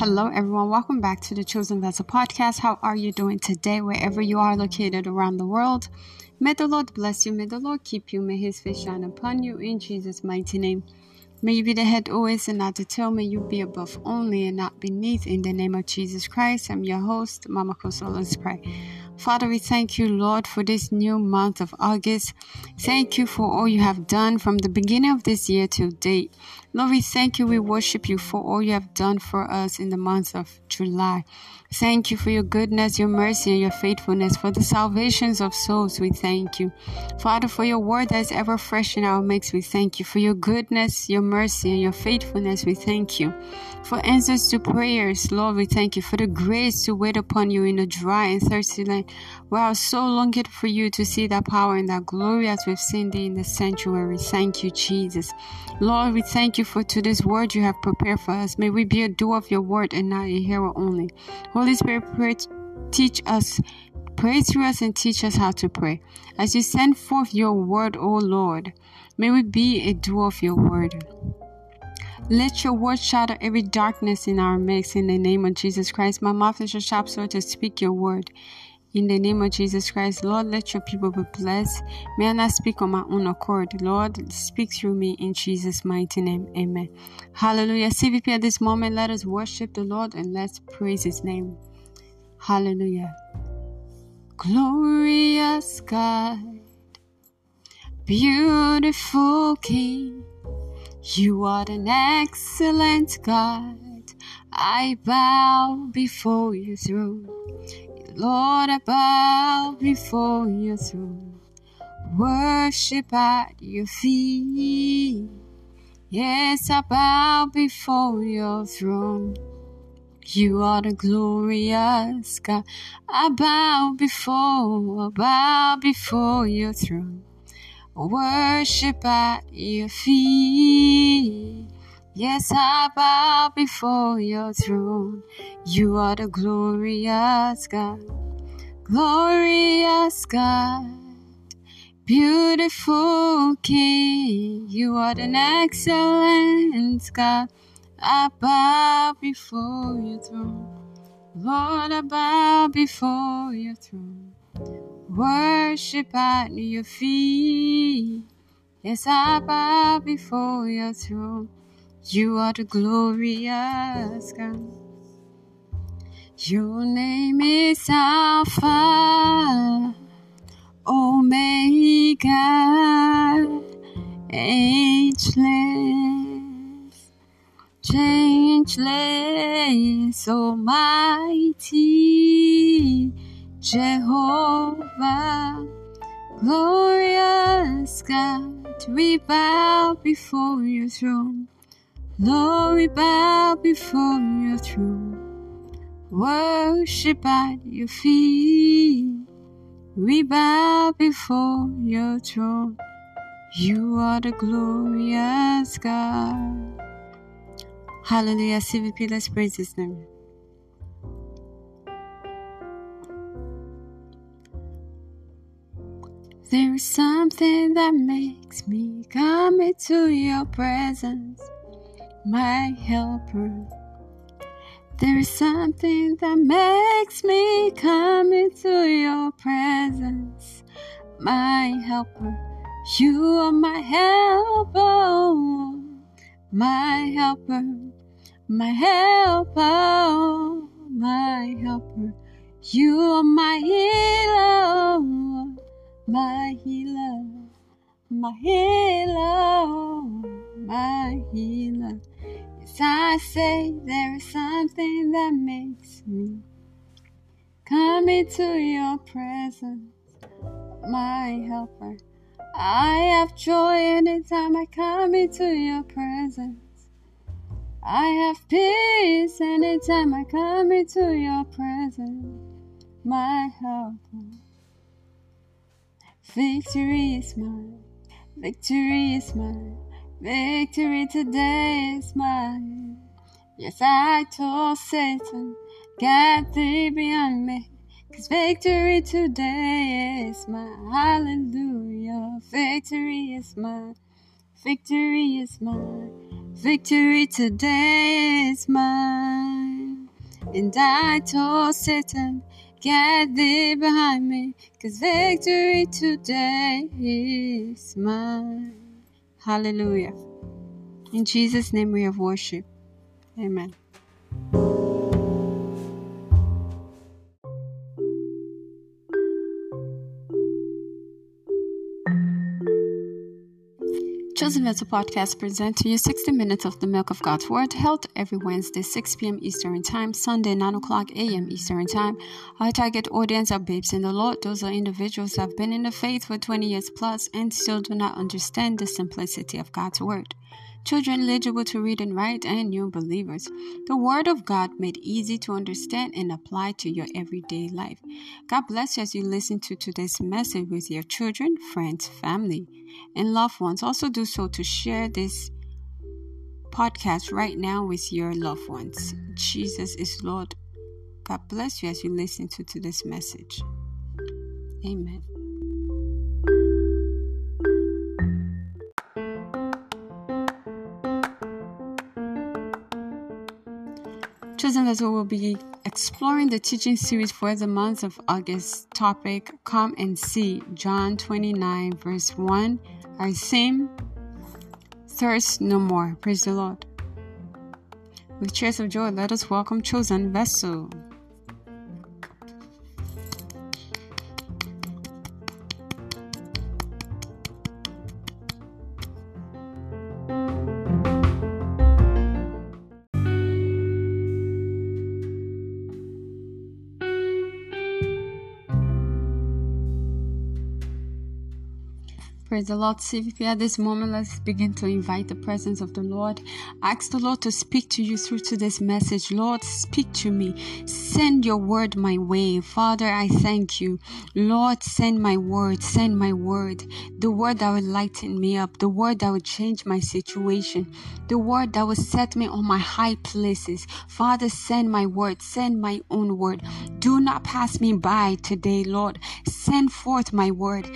Hello, everyone. Welcome back to the Chosen Vessel podcast. How are you doing today, wherever you are located around the world? May the Lord bless you. May the Lord keep you. May his face shine upon you in Jesus' mighty name. May you be the head always and not the tail. May you be above only and not beneath. In the name of Jesus Christ, I'm your host, Mama Kosso. Let's pray. Father, we thank you, Lord, for this new month of August. Thank you for all you have done from the beginning of this year to date. Lord, we thank you. We worship you for all you have done for us in the month of July. Thank you for your goodness, your mercy, and your faithfulness, for the salvations of souls. We thank you. Father, for your word that is ever fresh in our mix. We thank you. For your goodness, your mercy, and your faithfulness. We thank you. For answers to prayers, Lord, we thank you. For the grace to wait upon you in a dry and thirsty land we are so longing for you to see that power and that glory as we've seen thee in the sanctuary. Thank you, Jesus. Lord, we thank you for today's word you have prepared for us. May we be a doer of your word and not a hearer only. Holy Spirit, pray, teach us Pray through us and teach us how to pray. As you send forth your word, O Lord, may we be a doer of your word. Let your word shatter every darkness in our midst in the name of Jesus Christ. My mouth is a sharp sword to speak your word. In the name of Jesus Christ, Lord, let your people be blessed. May I not speak on my own accord. Lord, speak through me in Jesus' mighty name. Amen. Hallelujah. CVP at this moment, let us worship the Lord and let's praise his name. Hallelujah. Glorious God, beautiful King, you are an excellent God. I bow before your throne. Lord, I bow before your throne, worship at your feet. Yes, I bow before your throne. You are the glorious God. I bow before, I bow before your throne. Worship at your feet. Yes, I bow before your throne. You are the glorious God, glorious God, beautiful King. You are an excellent God. I bow before your throne. Lord, I bow before your throne. Worship at your feet. Yes, I bow before your throne. You are the glorious God. Your name is Alpha, Omega, ageless, changeless, almighty, Jehovah, glorious God. We bow before your throne. We bow before your throne, worship at your feet. We bow before your throne. You are the glorious God. Hallelujah. CVP, let's praise his name. There is something that makes me come into your presence my helper. There is something that makes me come into your presence, my helper. You are my helper, my helper, my helper, my helper. You are my healer, my healer, my healer, my healer. I say there is something that makes me come into your presence, my helper. I have joy anytime I come into your presence. I have peace anytime I come into your presence, my helper. Victory is mine, victory is mine. Victory today is mine. Yes, I told Satan, get thee behind me. Cause victory today is mine. Hallelujah. Victory is mine. Victory is mine. Victory today is mine. And I told Satan, Get thee behind me, cause victory today is mine. Hallelujah. In Jesus' name we have worship. Amen. Vessel Podcast present to you 60 minutes of the milk of God's Word, held every Wednesday, 6 p.m. Eastern Time, Sunday, 9 o'clock a.m. Eastern Time. Our target audience are babes in the Lord. Those are individuals who have been in the faith for 20 years plus and still do not understand the simplicity of God's Word children eligible to read and write, and new believers. The Word of God made easy to understand and apply to your everyday life. God bless you as you listen to today's message with your children, friends, family, and loved ones. Also, do so to share this podcast right now with your loved ones. Jesus is Lord. God bless you as you listen to today's message. Amen. Vessel will be exploring the teaching series for the month of August. Topic Come and See, John 29, verse 1. Our theme Thirst no more. Praise the Lord. With cheers of joy, let us welcome Chosen Vessel. Praise the Lord. CVP, at this moment, let's begin to invite the presence of the Lord. Ask the Lord to speak to you through today's message. Lord, speak to me. Send your word my way. Father, I thank you. Lord, send my word. Send my word. The word that will lighten me up. The word that will change my situation. The word that will set me on my high places. Father, send my word. Send my own word. Do not pass me by today, Lord. Send forth my word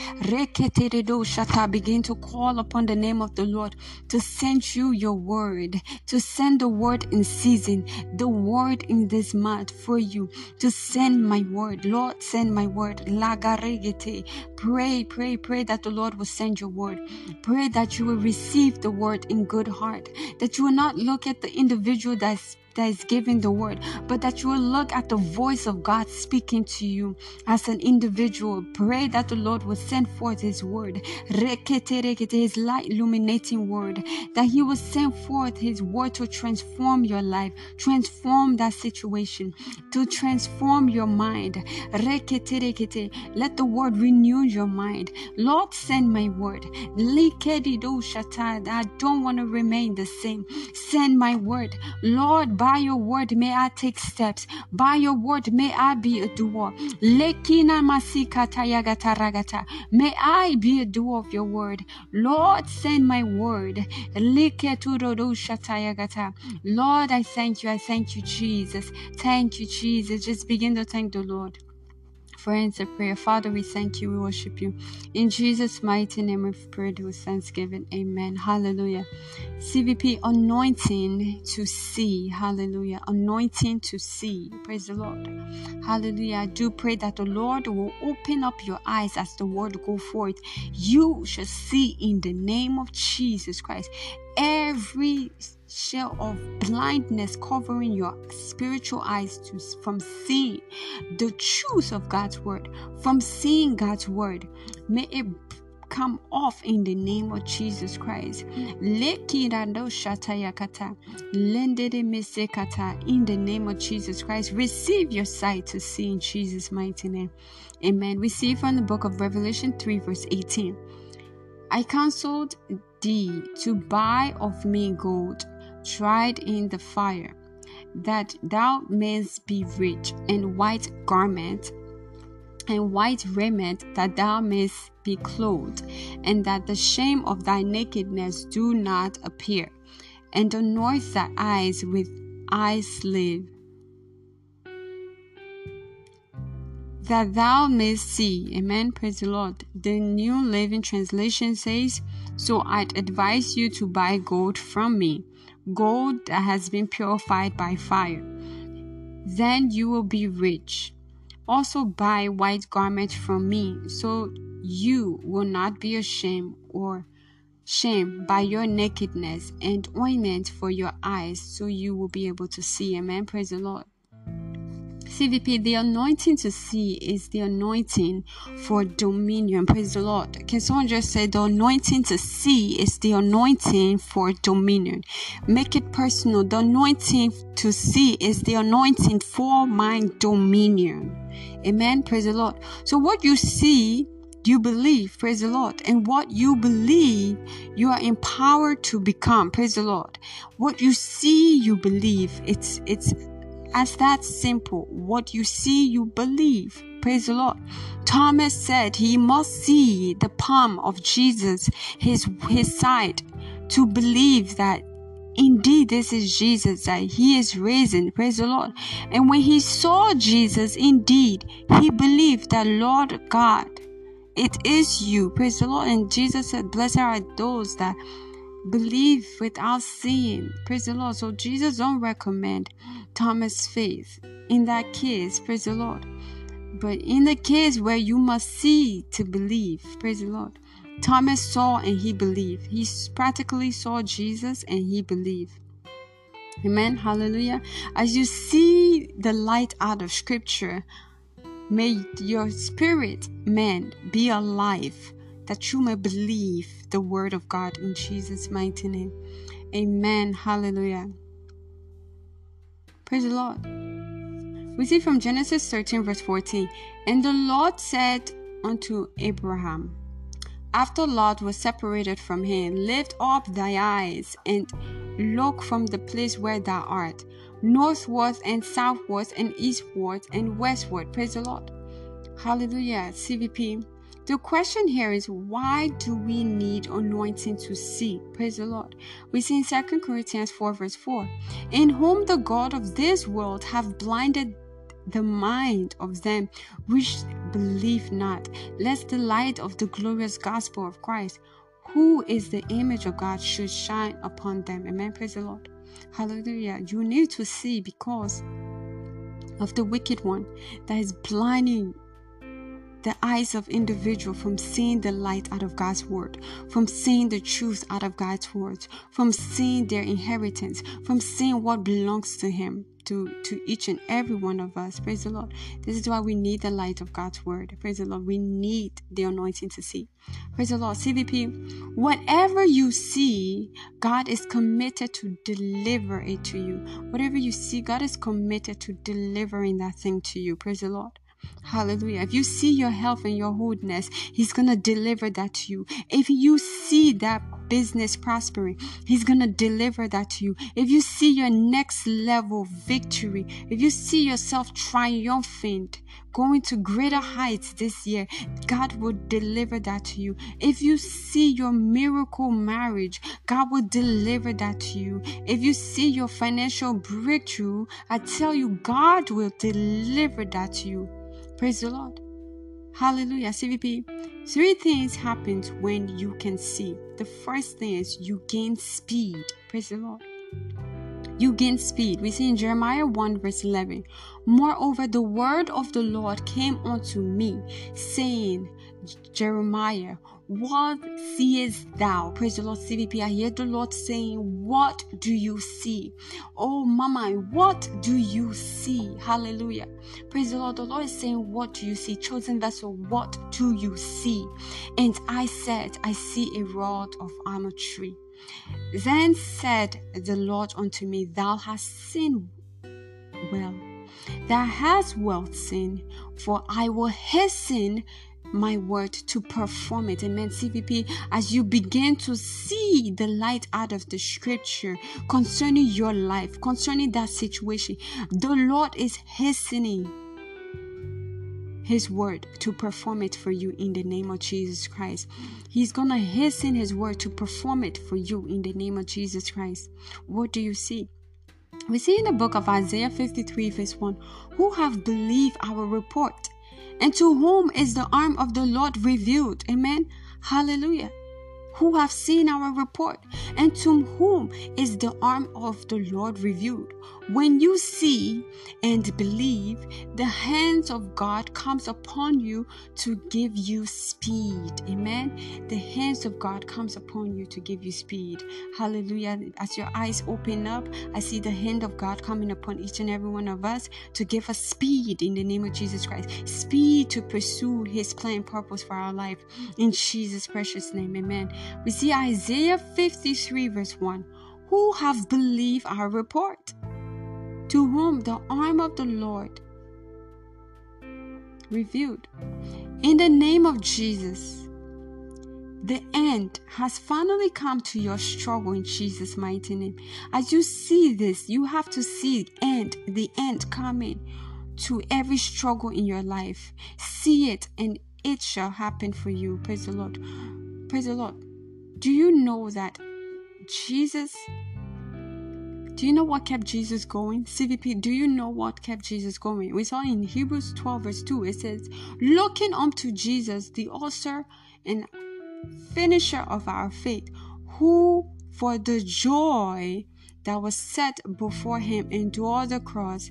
begin to call upon the name of the Lord to send you your word, to send the word in season, the word in this month for you, to send my word. Lord, send my word. Lagaregete. Pray, pray, pray that the Lord will send your word. Pray that you will receive the word in good heart, that you will not look at the individual that's that is giving the word, but that you will look at the voice of God speaking to you as an individual. Pray that the Lord will send forth His word, His light illuminating word, that He will send forth His word to transform your life, transform that situation, to transform your mind. Let the word renew your mind. Lord, send my word. I don't want to remain the same. Send my word. Lord, by your word, may I take steps. By your word, may I be a doer. Lekina ragata. May I be a doer of your word. Lord, send my word. Lord, I thank you. I thank you, Jesus. Thank you, Jesus. Just begin to thank the Lord for answer prayer. Father, we thank you, we worship you. In Jesus' mighty name, we've prayed with thanksgiving. Amen. Hallelujah. CVP anointing to see. Hallelujah. Anointing to see. Praise the Lord. Hallelujah. I do pray that the Lord will open up your eyes as the word go forth. You shall see in the name of Jesus Christ every shell of blindness covering your spiritual eyes to, from seeing the truth of God's word, from seeing God's word. May it come off in the name of Jesus Christ. In the name of Jesus Christ, receive your sight to see in Jesus' mighty name. Amen. We see from the book of Revelation 3, verse 18. I counseled thee to buy of me gold tried in the fire, that thou mayest be rich, and white garment, and white raiment, that thou mayest be clothed, and that the shame of thy nakedness do not appear, and anoint thy eyes with eye salve that thou mayst see. Amen. Praise the Lord. The New Living Translation says, So I'd advise you to buy gold from me, gold that has been purified by fire. Then you will be rich. Also buy white garments from me, so you will not be ashamed or shame by your nakedness, and ointment for your eyes, so you will be able to see. Amen. Praise the Lord. CVP, the anointing to see is the anointing for dominion. Praise the Lord. Can someone just say the anointing to see is the anointing for dominion? Make it personal. The anointing to see is the anointing for my dominion. Amen. Praise the Lord. So what you see you believe praise the lord and what you believe you are empowered to become praise the lord what you see you believe it's it's as that simple. What you see, you believe. Praise the Lord. Thomas said he must see the palm of Jesus, his, his side, to believe that indeed this is Jesus, that he is risen. Praise the Lord. And when he saw Jesus, indeed, he believed that Lord God, it is you. Praise the Lord. And Jesus said, Blessed are those that believe without seeing. Praise the Lord. So Jesus don't recommend Thomas' faith in that case. Praise the Lord. But in the case where you must see to believe, praise the Lord. Thomas saw and he believed. He practically saw Jesus and he believed. Amen. Hallelujah. As you see the light out of scripture, may your spirit, man, be alive that you may believe the word of God in Jesus' mighty name. Amen. Hallelujah. Praise the Lord. We see from Genesis 13, verse 14, and the Lord said unto Abraham, after Lot was separated from him, lift up thy eyes and look from the place where thou art, northward and southward and eastward and westward. Praise the Lord. Hallelujah. CVP. The question here is why do we need anointing to see? Praise the Lord. We see in 2 Corinthians 4, verse 4, in whom the God of this world have blinded the mind of them which believe not, lest the light of the glorious gospel of Christ, who is the image of God, should shine upon them. Amen. Praise the Lord. Hallelujah. You need to see because of the wicked one that is blinding the eyes of individual from seeing the light out of God's word, from seeing the truth out of God's word, from seeing their inheritance, from seeing what belongs to Him, to, to each and every one of us. Praise the Lord. This is why we need the light of God's word. Praise the Lord. We need the anointing to see. Praise the Lord. CVP, whatever you see, God is committed to deliver it to you. Whatever you see, God is committed to delivering that thing to you. Praise the Lord. Hallelujah. If you see your health and your wholeness, He's going to deliver that to you. If you see that business prospering, He's going to deliver that to you. If you see your next level victory, if you see yourself triumphant, going to greater heights this year, God will deliver that to you. If you see your miracle marriage, God will deliver that to you. If you see your financial breakthrough, I tell you, God will deliver that to you. Praise the Lord. Hallelujah. CVP. Three things happen when you can see. The first thing is you gain speed. Praise the Lord. You gain speed. We see in Jeremiah 1 verse 11. Moreover, the word of the Lord came unto me, saying, Jeremiah, what seest thou? Praise the Lord, CVP. I hear the Lord saying, What do you see? Oh, Mama, what do you see? Hallelujah. Praise the Lord. The Lord is saying, What do you see? Chosen vessel, what do you see? And I said, I see a rod of almond tree. Then said the Lord unto me, Thou hast seen well. Thou hast well seen, for I will hasten my word to perform it. Amen. CVP, as you begin to see the light out of the scripture concerning your life, concerning that situation, the Lord is hastening his word to perform it for you in the name of Jesus Christ. He's to hasten his word to perform it for you in the name of Jesus Christ. What do you see? We see in the book of Isaiah 53, verse 1 Who have believed our report? And to whom is the arm of the Lord revealed. Amen. Hallelujah. Who have seen our report, and to whom is the arm of the Lord revealed? When you see and believe, the hands of God comes upon you to give you speed. Amen. The hands of God comes upon you to give you speed. Hallelujah. As your eyes open up, I see the hand of God coming upon each and every one of us to give us speed in the name of Jesus Christ. Speed to pursue his plan purpose for our life. In Jesus' precious name. Amen. We see Isaiah 53 verse 1. Who have believed our report? To whom the arm of the Lord revealed. In the name of Jesus, the end has finally come to your struggle in Jesus' mighty name. As you see this, you have to see end, the end coming to every struggle in your life. See it and it shall happen for you. Praise the Lord. Praise the Lord. Do you know that Jesus do you know what kept Jesus going? CVP, do you know what kept Jesus going? We saw in Hebrews 12, verse 2, it says, Looking unto Jesus, the author and finisher of our faith, who for the joy that was set before him endured the cross,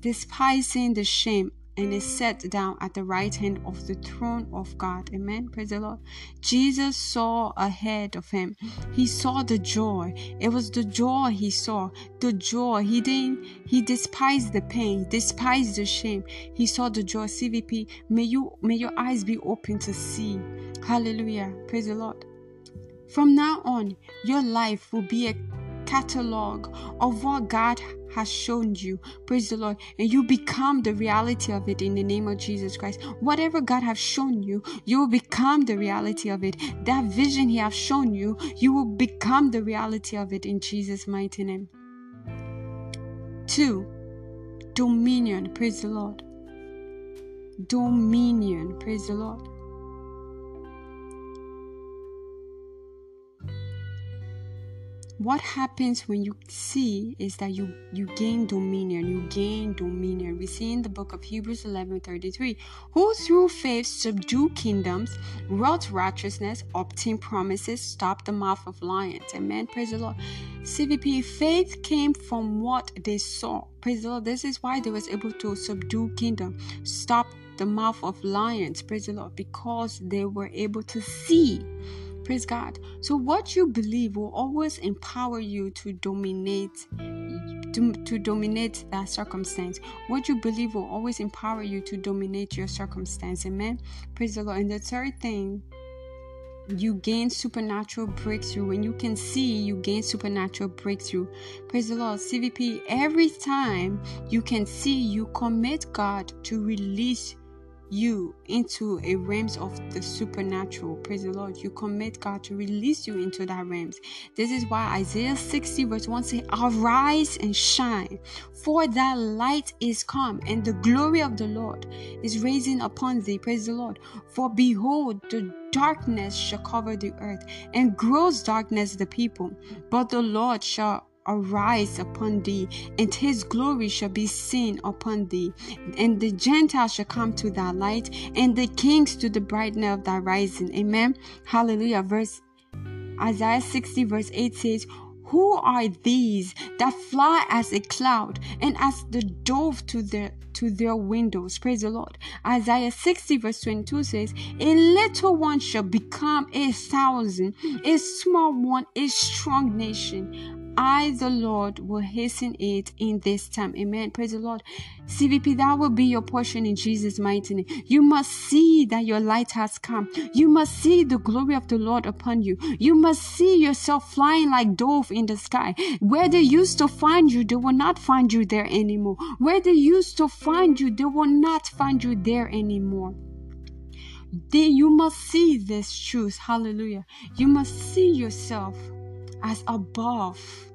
despising the shame, and is set down at the right hand of the throne of God. Amen. Praise the Lord. Jesus saw ahead of him. He saw the joy. It was the joy he saw. The joy. He didn't, he despised the pain, despised the shame. He saw the joy. CVP, may you may your eyes be open to see. Hallelujah. Praise the Lord. From now on, your life will be a catalog of what God has shown you. Praise the Lord. And you become the reality of it in the name of Jesus Christ. Whatever God has shown you, you will become the reality of it. That vision He has shown you, you will become the reality of it in Jesus' mighty name. Two, dominion. Praise the Lord. Dominion. Praise the Lord. What happens when you see is that you you gain dominion you gain dominion. We see in the book of hebrews 11 33 who through faith subdue kingdoms wrought righteousness obtain promises stop the mouth of lions. Amen. Praise the lord. Cvp faith came from what they saw. Praise the lord. This is why they was able to subdue kingdom stop the mouth of lions. Praise the lord. Because they were able to see Praise God. So, what you believe will always empower you to dominate. To, to dominate that circumstance. What you believe will always empower you to dominate your circumstance. Amen. Praise the Lord. And the third thing you gain supernatural breakthrough. When you can see, you gain supernatural breakthrough. Praise the Lord. CVP, every time you can see, you commit God to release you into a realms of the supernatural. Praise the Lord. You commit God to release you into that realms. This is why Isaiah 60 verse 1 say, Arise and shine, for thy light is come, and the glory of the Lord is raising upon thee. Praise the Lord. For behold, the darkness shall cover the earth, and gross darkness the people. But the Lord shall arise upon thee, and his glory shall be seen upon thee. And the Gentiles shall come to thy light, and the kings to the brightness of thy rising. Amen. Hallelujah. Verse Isaiah 60, verse 8 says, who are these that fly as a cloud and as the dove to their to their windows? Praise the Lord. Isaiah 60 verse 22 says, A little one shall become a thousand, a small one a strong nation. I, the Lord, will hasten it in this time. Amen. Praise the Lord. CVP, that will be your portion in Jesus' mighty name. You must see that your light has come. You must see the glory of the Lord upon you. You must see yourself flying like dove in the sky. Where they used to find you, they will not find you there anymore. Where they used to find you, they will not find you there anymore. then you must see this truth. Hallelujah. You must see yourself as above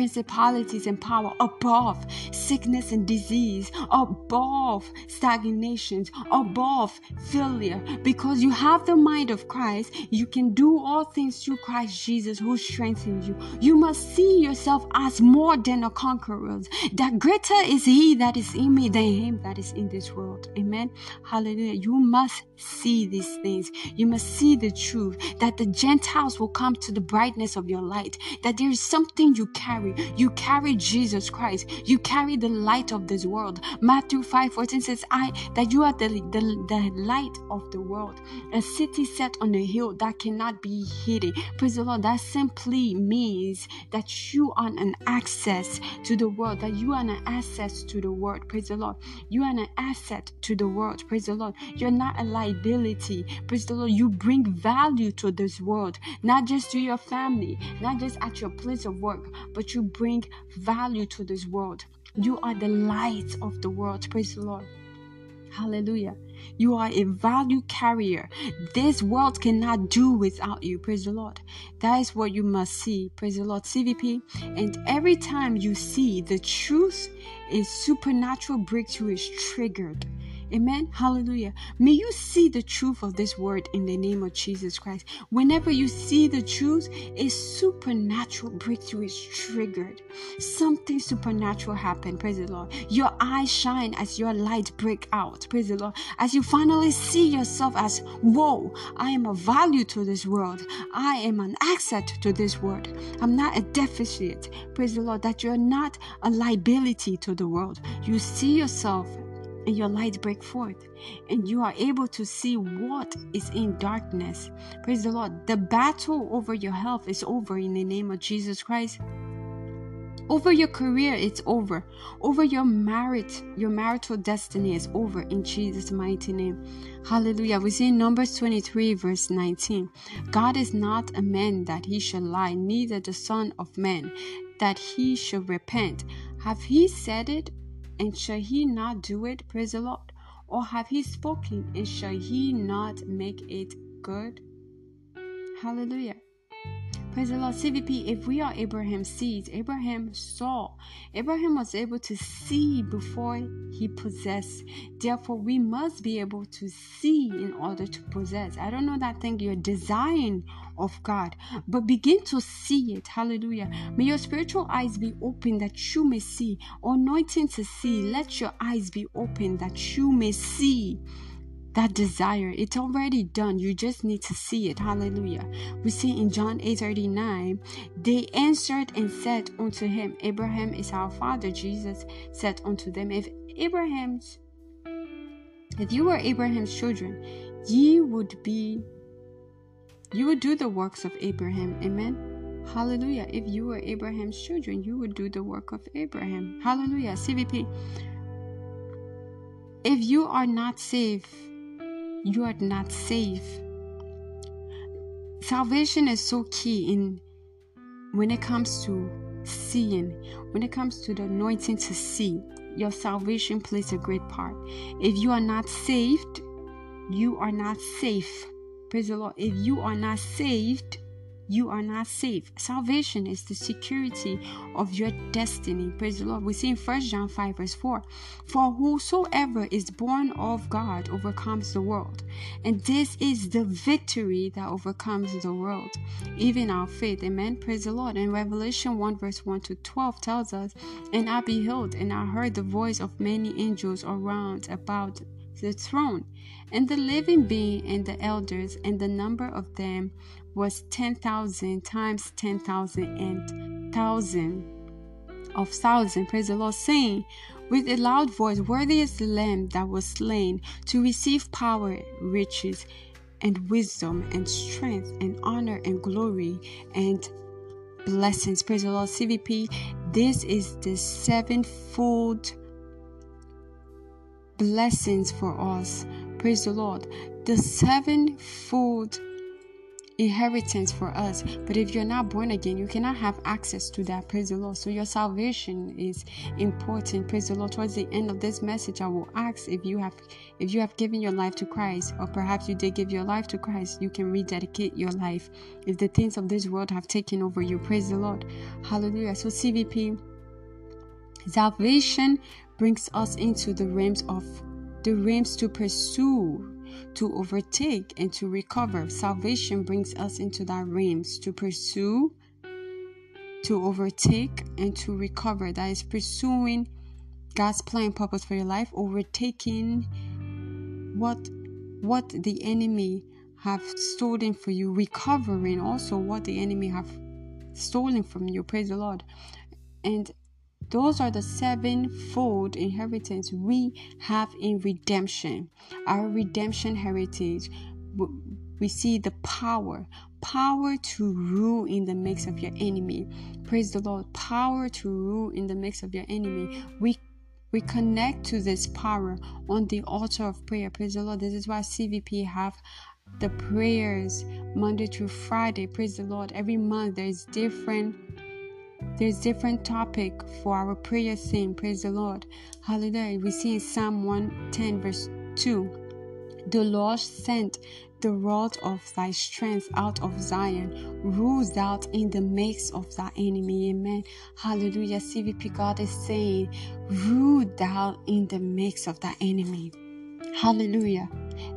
principalities and power above sickness and disease, above stagnations, above failure. Because you have the mind of Christ, you can do all things through Christ Jesus who strengthens you. You must see yourself as more than a conqueror. That greater is He that is in me than Him that is in this world. Amen. Hallelujah. You must see these things. You must see the truth that the Gentiles will come to the brightness of your light, that there is something you carry carry. You carry Jesus Christ. You carry the light of this world. Matthew 5 14 says, I that you are the, the, the light of the world. A city set on a hill that cannot be hidden. Praise the Lord. That simply means that you are an access to the world, that you are an access to the world. Praise the Lord. You are an asset to the world. Praise the Lord. You're not a liability. Praise the Lord. You bring value to this world, not just to your family, not just at your place of work, but you bring value to this world. You are the light of the world. Praise the Lord. Hallelujah. You are a value carrier. This world cannot do without you. Praise the Lord. That is what you must see. Praise the Lord. CVP. And every time you see the truth, a supernatural breakthrough is triggered. Amen. Hallelujah. May you see the truth of this word in the name of Jesus Christ. Whenever you see the truth, a supernatural breakthrough is triggered. Something supernatural happened. Praise the Lord. Your eyes shine as your light break out. Praise the Lord. As you finally see yourself as, whoa, I am a value to this world. I am an asset to this world. I'm not a deficit. Praise the Lord. That you're not a liability to the world. You see yourself and your light break forth and you are able to see what is in darkness. Praise the lord. The battle over your health is over in the name of jesus christ. Over your career it's over. Over your marriage your marital destiny is over in jesus mighty name. Hallelujah. We see in numbers 23 verse 19 god is not a man that he should lie neither the son of man that he should repent. Have he said it and shall he not do it? Praise the Lord. Or have he spoken, and shall he not make it good? Hallelujah. Praise the Lord. CVP, if we are Abraham's seeds, Abraham saw. Abraham was able to see before he possessed. Therefore, we must be able to see in order to possess. I don't know that thing you're desiring of God, but begin to see it. Hallelujah. May your spiritual eyes be open that you may see. Anointing to see. Let your eyes be open that you may see that desire. It's already done. You just need to see it. Hallelujah. We see in John 8 39, they answered and said unto him, Abraham is our father. Jesus said unto them, If Abraham's if you were Abraham's children, ye would be you would do the works of Abraham. Amen. Hallelujah. If you were Abraham's children, you would do the work of Abraham. Hallelujah. CVP. If you are not saved, you are not safe. Salvation is so key in when it comes to seeing, when it comes to the anointing to see. Your salvation plays a great part. If you are not saved, you are not safe. Praise the Lord. If you are not saved, you are not safe. Salvation is the security of your destiny. Praise the Lord. We see in 1 John 5, verse 4 For whosoever is born of God overcomes the world. And this is the victory that overcomes the world, even our faith. Amen. Praise the Lord. And Revelation 1, verse 1 to 12 tells us, And I beheld, and I heard the voice of many angels around about the throne, and the living being and the elders, and the number of them was 10,000 times 10,000 and thousand of thousand. Praise the Lord, saying with a loud voice, Worthy is the Lamb that was slain to receive power, riches, and wisdom, and strength, and honor, and glory, and blessings. Praise the Lord, CVP. This is the sevenfold blessings for us. Praise the Lord. The sevenfold inheritance for us. But if you're not born again, you cannot have access to that. Praise the Lord. So your salvation is important. Praise the Lord. Towards the end of this message, I will ask if you have if you have given your life to Christ, or perhaps you did give your life to Christ, you can rededicate your life. If the things of this world have taken over you, praise the Lord. Hallelujah. So CVP salvation brings us into the realms of the realms to pursue, to overtake, and to recover. Salvation brings us into that realms to pursue, to overtake, and to recover. That is pursuing God's plan purpose for your life, overtaking what what the enemy have stolen for you, recovering also what the enemy have stolen from you. Praise the Lord And those are the sevenfold inheritance we have in redemption. Our redemption heritage. We see the power, power to rule in the midst of your enemy. Praise the Lord. Power to rule in the midst of your enemy. We we connect to this power on the altar of prayer. Praise the Lord. This is why CVP have the prayers Monday through Friday. Praise the Lord. Every month there's different there's different topic for our prayer theme. Praise the Lord. Hallelujah. We see in Psalm 110 verse 2. The Lord sent the rod of thy strength out of Zion. Rule out in the midst of thy enemy. Amen. Hallelujah. CVP God is saying, rule thou in the midst of thy enemy. Hallelujah.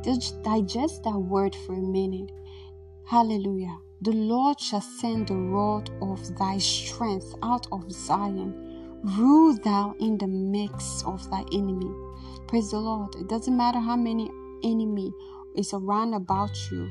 Just digest that word for a minute. Hallelujah. The Lord shall send the rod of thy strength out of Zion. Rule thou in the midst of thy enemy. Praise the Lord. It doesn't matter how many enemy is around about you.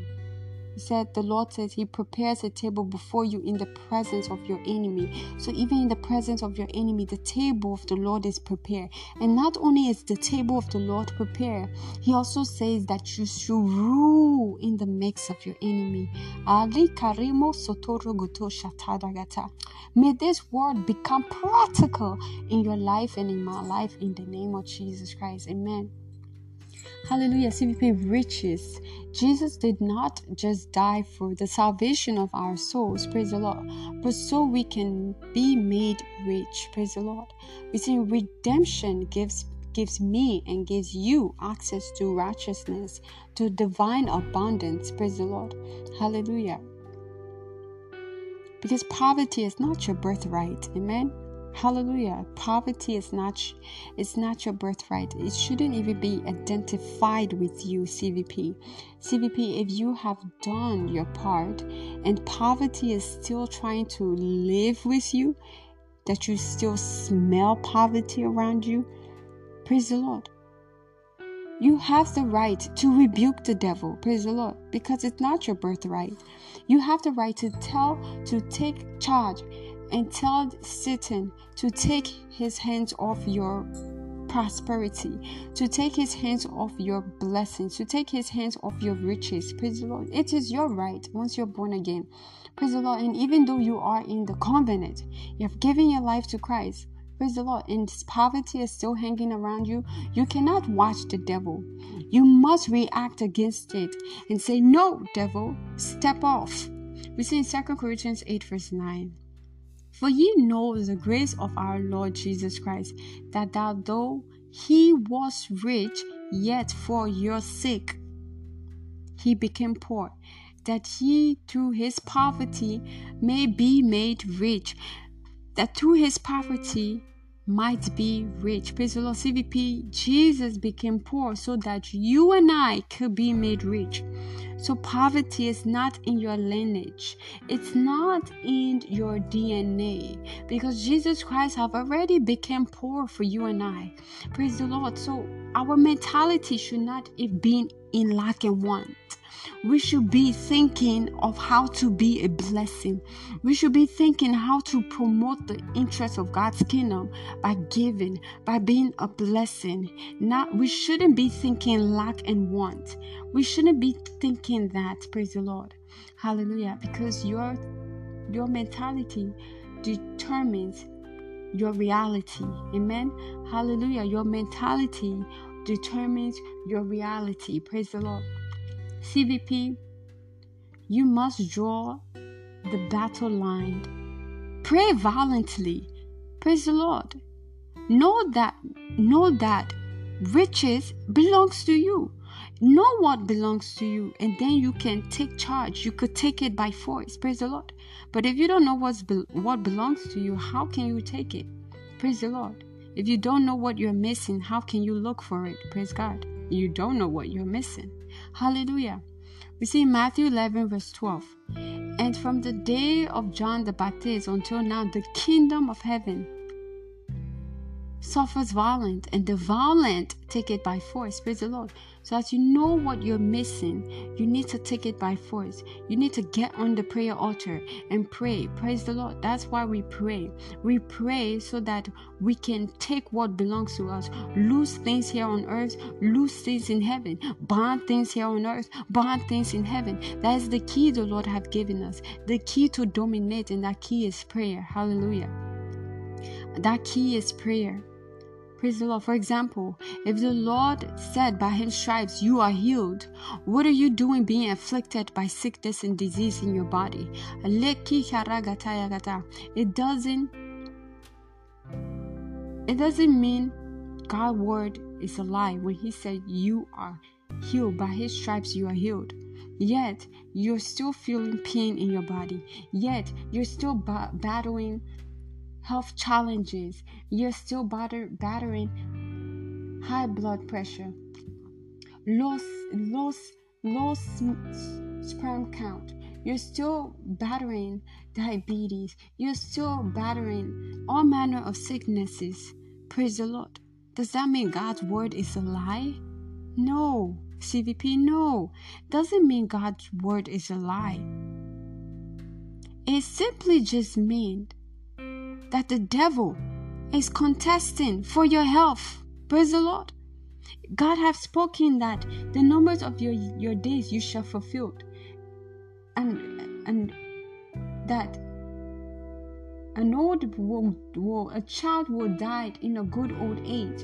He said, The Lord says He prepares a table before you in the presence of your enemy. So, even in the presence of your enemy, the table of the Lord is prepared. And not only is the table of the Lord prepared, He also says that you should rule in the midst of your enemy. May this word become practical in your life and in my life in the name of Jesus Christ. Amen. Hallelujah. CVP riches. Jesus did not just die for the salvation of our souls, praise the Lord, but so we can be made rich, praise the Lord. We see redemption gives gives me and gives you access to righteousness, to divine abundance, praise the Lord. Hallelujah. Because poverty is not your birthright, amen. Hallelujah. Poverty is not it's not your birthright. It shouldn't even be identified with you, CVP. CVP, if you have done your part and poverty is still trying to live with you, that you still smell poverty around you, praise the Lord. You have the right to rebuke the devil, praise the Lord, because it's not your birthright. You have the right to tell, to take charge and tell Satan to take his hands off your prosperity, to take his hands off your blessings, to take his hands off your riches. Praise the Lord. It is your right once you're born again. Praise the Lord. And even though you are in the covenant, you have given your life to Christ. Praise the Lord. And poverty is still hanging around you. You cannot watch the devil. You must react against it and say, No, devil, step off. We see in 2 Corinthians 8, verse 9. For ye know the grace of our Lord Jesus Christ, that though he was rich, yet for your sake he became poor, that he through his poverty may be made rich, that through his poverty might be rich. Praise the Lord. CVP, Jesus became poor so that you and I could be made rich. So poverty is not in your lineage. It's not in your DNA because Jesus Christ have already become poor for you and I. Praise the Lord. So our mentality should not be in lack and want we should be thinking of how to be a blessing. We should be thinking how to promote the interests of God's kingdom by giving, by being a blessing. Not we shouldn't be thinking lack and want. We shouldn't be thinking that, praise the Lord. Hallelujah. Because your your mentality determines your reality. Amen. Hallelujah. Your mentality determines your reality. Praise the Lord. CVP, you must draw the battle line. Pray violently. Praise the Lord. Know that know that riches belongs to you. Know what belongs to you, and then you can take charge. You could take it by force. Praise the Lord. But if you don't know what's be- what belongs to you, how can you take it? Praise the Lord. If you don't know what you're missing, how can you look for it? Praise God. You don't know what you're missing. Hallelujah. We see Matthew 11, verse 12. And from the day of John the Baptist until now, the kingdom of heaven suffers violent, and the violent take it by force. Praise the Lord. So, as you know what you're missing, you need to take it by force. You need to get on the prayer altar and pray. Praise the Lord. That's why we pray. We pray so that we can take what belongs to us, lose things here on earth, lose things in heaven, bond things here on earth, bond things in heaven. That is the key the Lord have given us. The key to dominate, and that key is prayer. Hallelujah. That key is prayer. Praise the Lord. For example, if the Lord said by his stripes you are healed, what are you doing being afflicted by sickness and disease in your body? It doesn't it doesn't mean God's word is a lie when he said you are healed by his stripes you are healed. Yet you're still feeling pain in your body. Yet you're still ba- battling health challenges, you're still batter, battering high blood pressure, low, low, low sperm count, you're still battering diabetes, you're still battering all manner of sicknesses. Praise the Lord. Does that mean God's word is a lie? No. CVP, no. Doesn't mean God's word is a lie. It simply just means that the devil is contesting for your health. Praise the Lord. God have spoken that the numbers of your, your days you shall fulfill. And and that an old will a child will die in a good old age.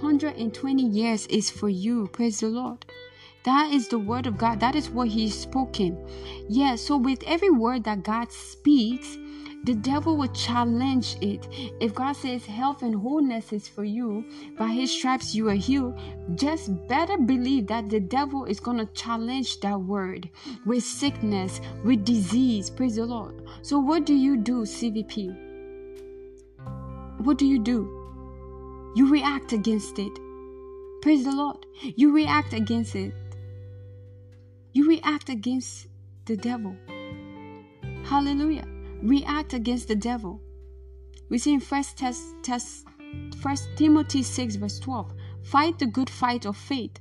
120 years is for you. Praise the Lord. That is the word of God. That is what He's spoken. Yes, yeah, so with every word that God speaks, the devil will challenge it. If God says health and wholeness is for you, by his stripes you are healed, just better believe that the devil is going to challenge that word with sickness, with disease. Praise the Lord. So, what do you do, CVP? What do you do? You react against it. Praise the Lord. You react against it. You react against the devil. Hallelujah react against the devil. We see in First Test, Test, First Timothy 6, verse 12, fight the good fight of faith,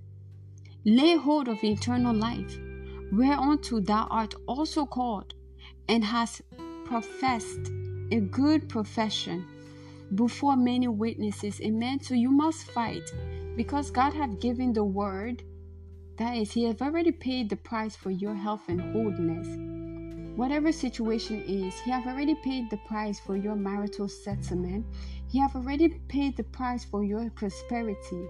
lay hold of eternal life, whereunto thou art also called, and hast professed a good profession before many witnesses. Amen. So you must fight because God have given the word. That is, He have already paid the price for your health and wholeness. Whatever situation is, He have already paid the price for your marital settlement. He have already paid the price for your prosperity.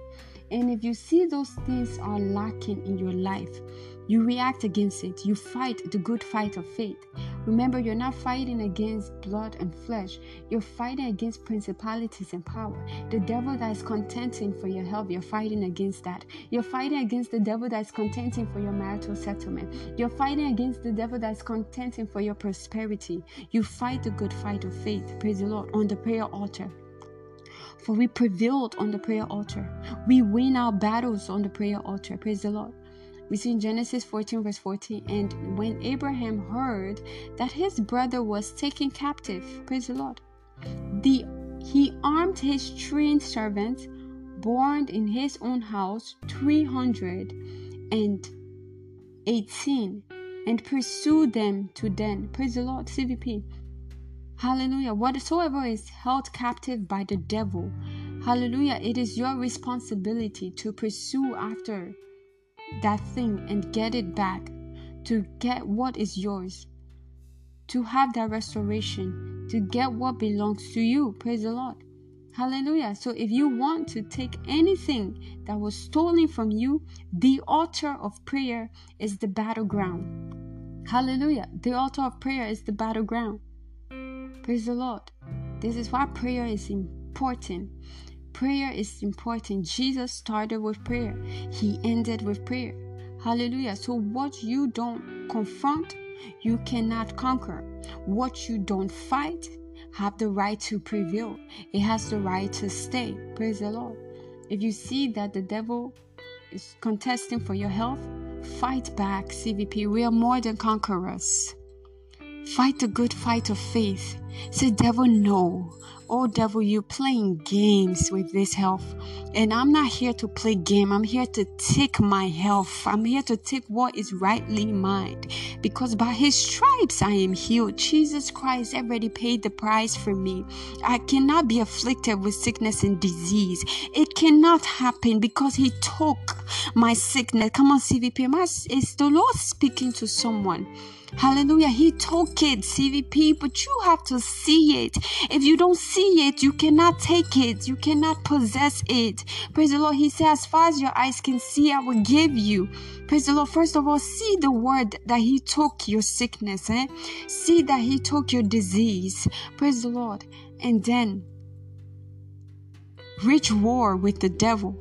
And if you see those things are lacking in your life, you react against it. You fight the good fight of faith. Remember, you're not fighting against blood and flesh. You're fighting against principalities and power. The devil that is contending for your health, you're fighting against that. You're fighting against the devil that is contending for your marital settlement. You're fighting against the devil that is contending for your prosperity. You fight the good fight of faith. Praise the Lord on the prayer altar. For we prevailed on the prayer altar. We win our battles on the prayer altar. Praise the Lord. We see in Genesis 14, verse 14, and when Abraham heard that his brother was taken captive, praise the Lord, the he armed his trained servants, born in his own house, 318, and pursued them to Dan. Praise the Lord, CVP. Hallelujah. Whatsoever is held captive by the devil, hallelujah, it is your responsibility to pursue after that thing and get it back, to get what is yours, to have that restoration, to get what belongs to you. Praise the Lord. Hallelujah. So if you want to take anything that was stolen from you, the altar of prayer is the battleground. Hallelujah. The altar of prayer is the battleground. Praise the Lord. This is why prayer is important. Prayer is important. Jesus started with prayer, He ended with prayer. Hallelujah. So, what you don't confront, you cannot conquer. What you don't fight, have the right to prevail. It has the right to stay. Praise the Lord. If you see that the devil is contesting for your health, fight back, CVP. We are more than conquerors. Fight the good fight of faith. Say, devil, no. Oh, devil, you're playing games with this health. And I'm not here to play game. I'm here to take my health. I'm here to take what is rightly mine. Because by his stripes I am healed. Jesus Christ already paid the price for me. I cannot be afflicted with sickness and disease. It cannot happen because he took my sickness. Come on, CVP. Is the Lord speaking to someone? Hallelujah. He took it, CVP, but you have to see it. If you don't see it, you cannot take it. You cannot possess it. Praise the Lord. He said, as far as your eyes can see, I will give you. Praise the Lord. First of all, see the word that He took your sickness. Eh? See that He took your disease. Praise the Lord. And then, reach war with the devil.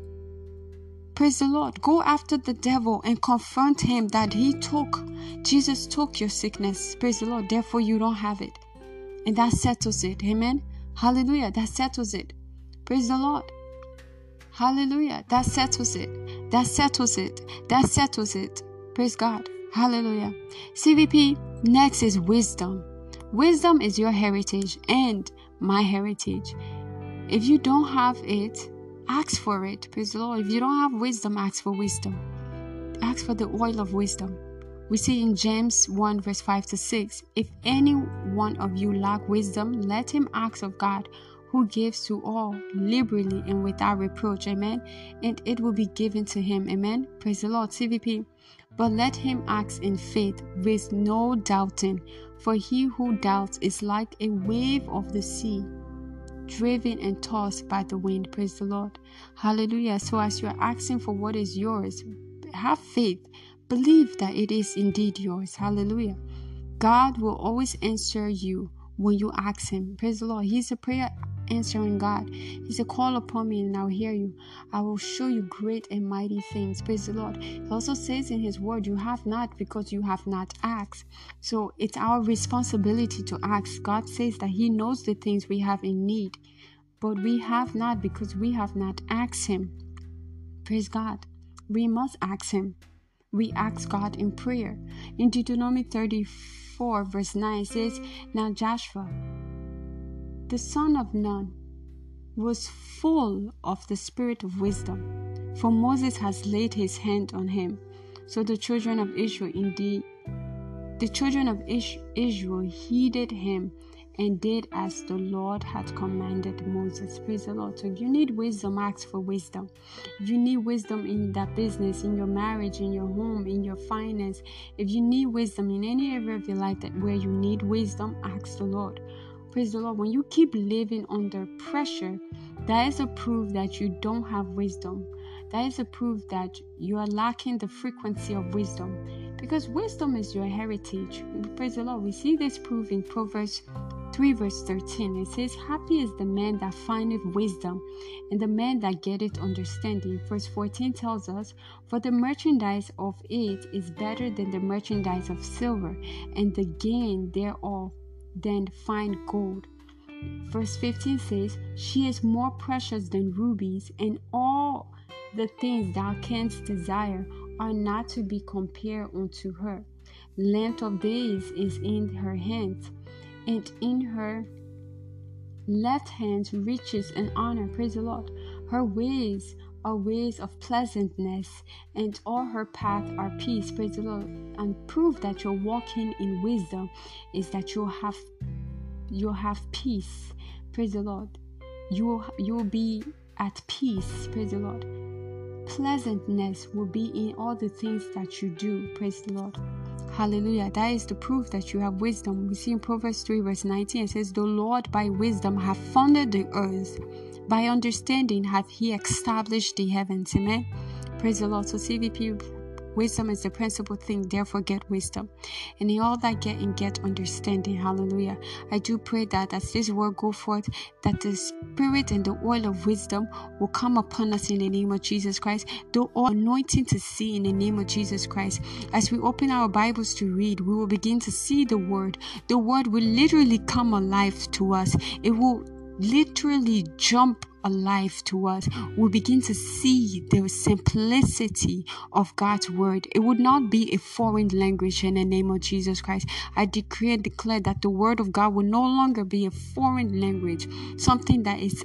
Praise the Lord. Go after the devil and confront him that he took, Jesus took your sickness. Praise the Lord. Therefore, you don't have it. And that settles it. Amen. Hallelujah. That settles it. Praise the Lord. Hallelujah. That settles it. That settles it. That settles it. Praise God. Hallelujah. CVP, next is wisdom. Wisdom is your heritage and my heritage. If you don't have it, Ask for it. Praise the Lord. If you don't have wisdom, ask for wisdom. Ask for the oil of wisdom. We see in James 1, verse 5 to 6 If any one of you lack wisdom, let him ask of God, who gives to all liberally and without reproach. Amen. And it will be given to him. Amen. Praise the Lord. CVP. But let him ask in faith with no doubting, for he who doubts is like a wave of the sea driven and tossed by the wind. Praise the Lord. Hallelujah. So, as you are asking for what is yours, have faith. Believe that it is indeed yours. Hallelujah. God will always answer you when you ask Him. Praise the Lord. He's a prayer answering God. He said, Call upon me and I'll hear you. I will show you great and mighty things. Praise the Lord. He also says in His word, You have not because you have not asked. So it's our responsibility to ask. God says that He knows the things we have in need, but we have not because we have not asked Him. Praise God. We must ask Him. We ask God in prayer. In Deuteronomy 34, verse 9 says, Now Joshua, the son of Nun, was full of the spirit of wisdom, for Moses has laid his hand on him. So the children of Israel indeed the children of Israel heeded him and did as the Lord had commanded Moses. Praise the Lord. So you need wisdom, ask for wisdom. You need wisdom in that business, in your marriage, in your home, in your finance, if you need wisdom in any area of your life that where you need wisdom, ask the Lord. Praise the Lord. When you keep living under pressure, that is a proof that you don't have wisdom. That is a proof that you are lacking the frequency of wisdom. Because wisdom is your heritage. Praise the Lord. We see this proof in Proverbs 3 verse 13. It says, Happy is the man that findeth wisdom, and the man that getteth understanding. Verse 14 tells us, For the merchandise of it is better than the merchandise of silver, and the gain thereof than fine gold. Verse 15 says, She is more precious than rubies, and all the things thou canst desire are not to be compared unto her. Length of days is in her hands, and in her left hand riches and honor. Praise the Lord. Her ways are ways of pleasantness, and all her paths are peace. Praise the Lord. And proof that you're walking in wisdom is that you'll have you'll have peace. Praise the Lord. You you will be at peace. Praise the Lord. Pleasantness will be in all the things that you do. Praise the Lord. Hallelujah. That is the proof that you have wisdom. We see in Proverbs 3, verse 19, it says, The Lord by wisdom hath founded the earth by understanding hath he established the heavens. Amen. Praise the Lord. So CVP wisdom is the principal thing, therefore get wisdom. And in all that get and get understanding. Hallelujah. I do pray that as this word go forth, that the spirit and the oil of wisdom will come upon us in the name of Jesus Christ. The anointing to see in the name of Jesus Christ. As we open our Bibles to read, we will begin to see the word. The word will literally come alive to us. It will literally jump alive to us. We begin to see the simplicity of God's word. It would not be a foreign language in the name of Jesus Christ. I decree and declare that the word of God will no longer be a foreign language, something that is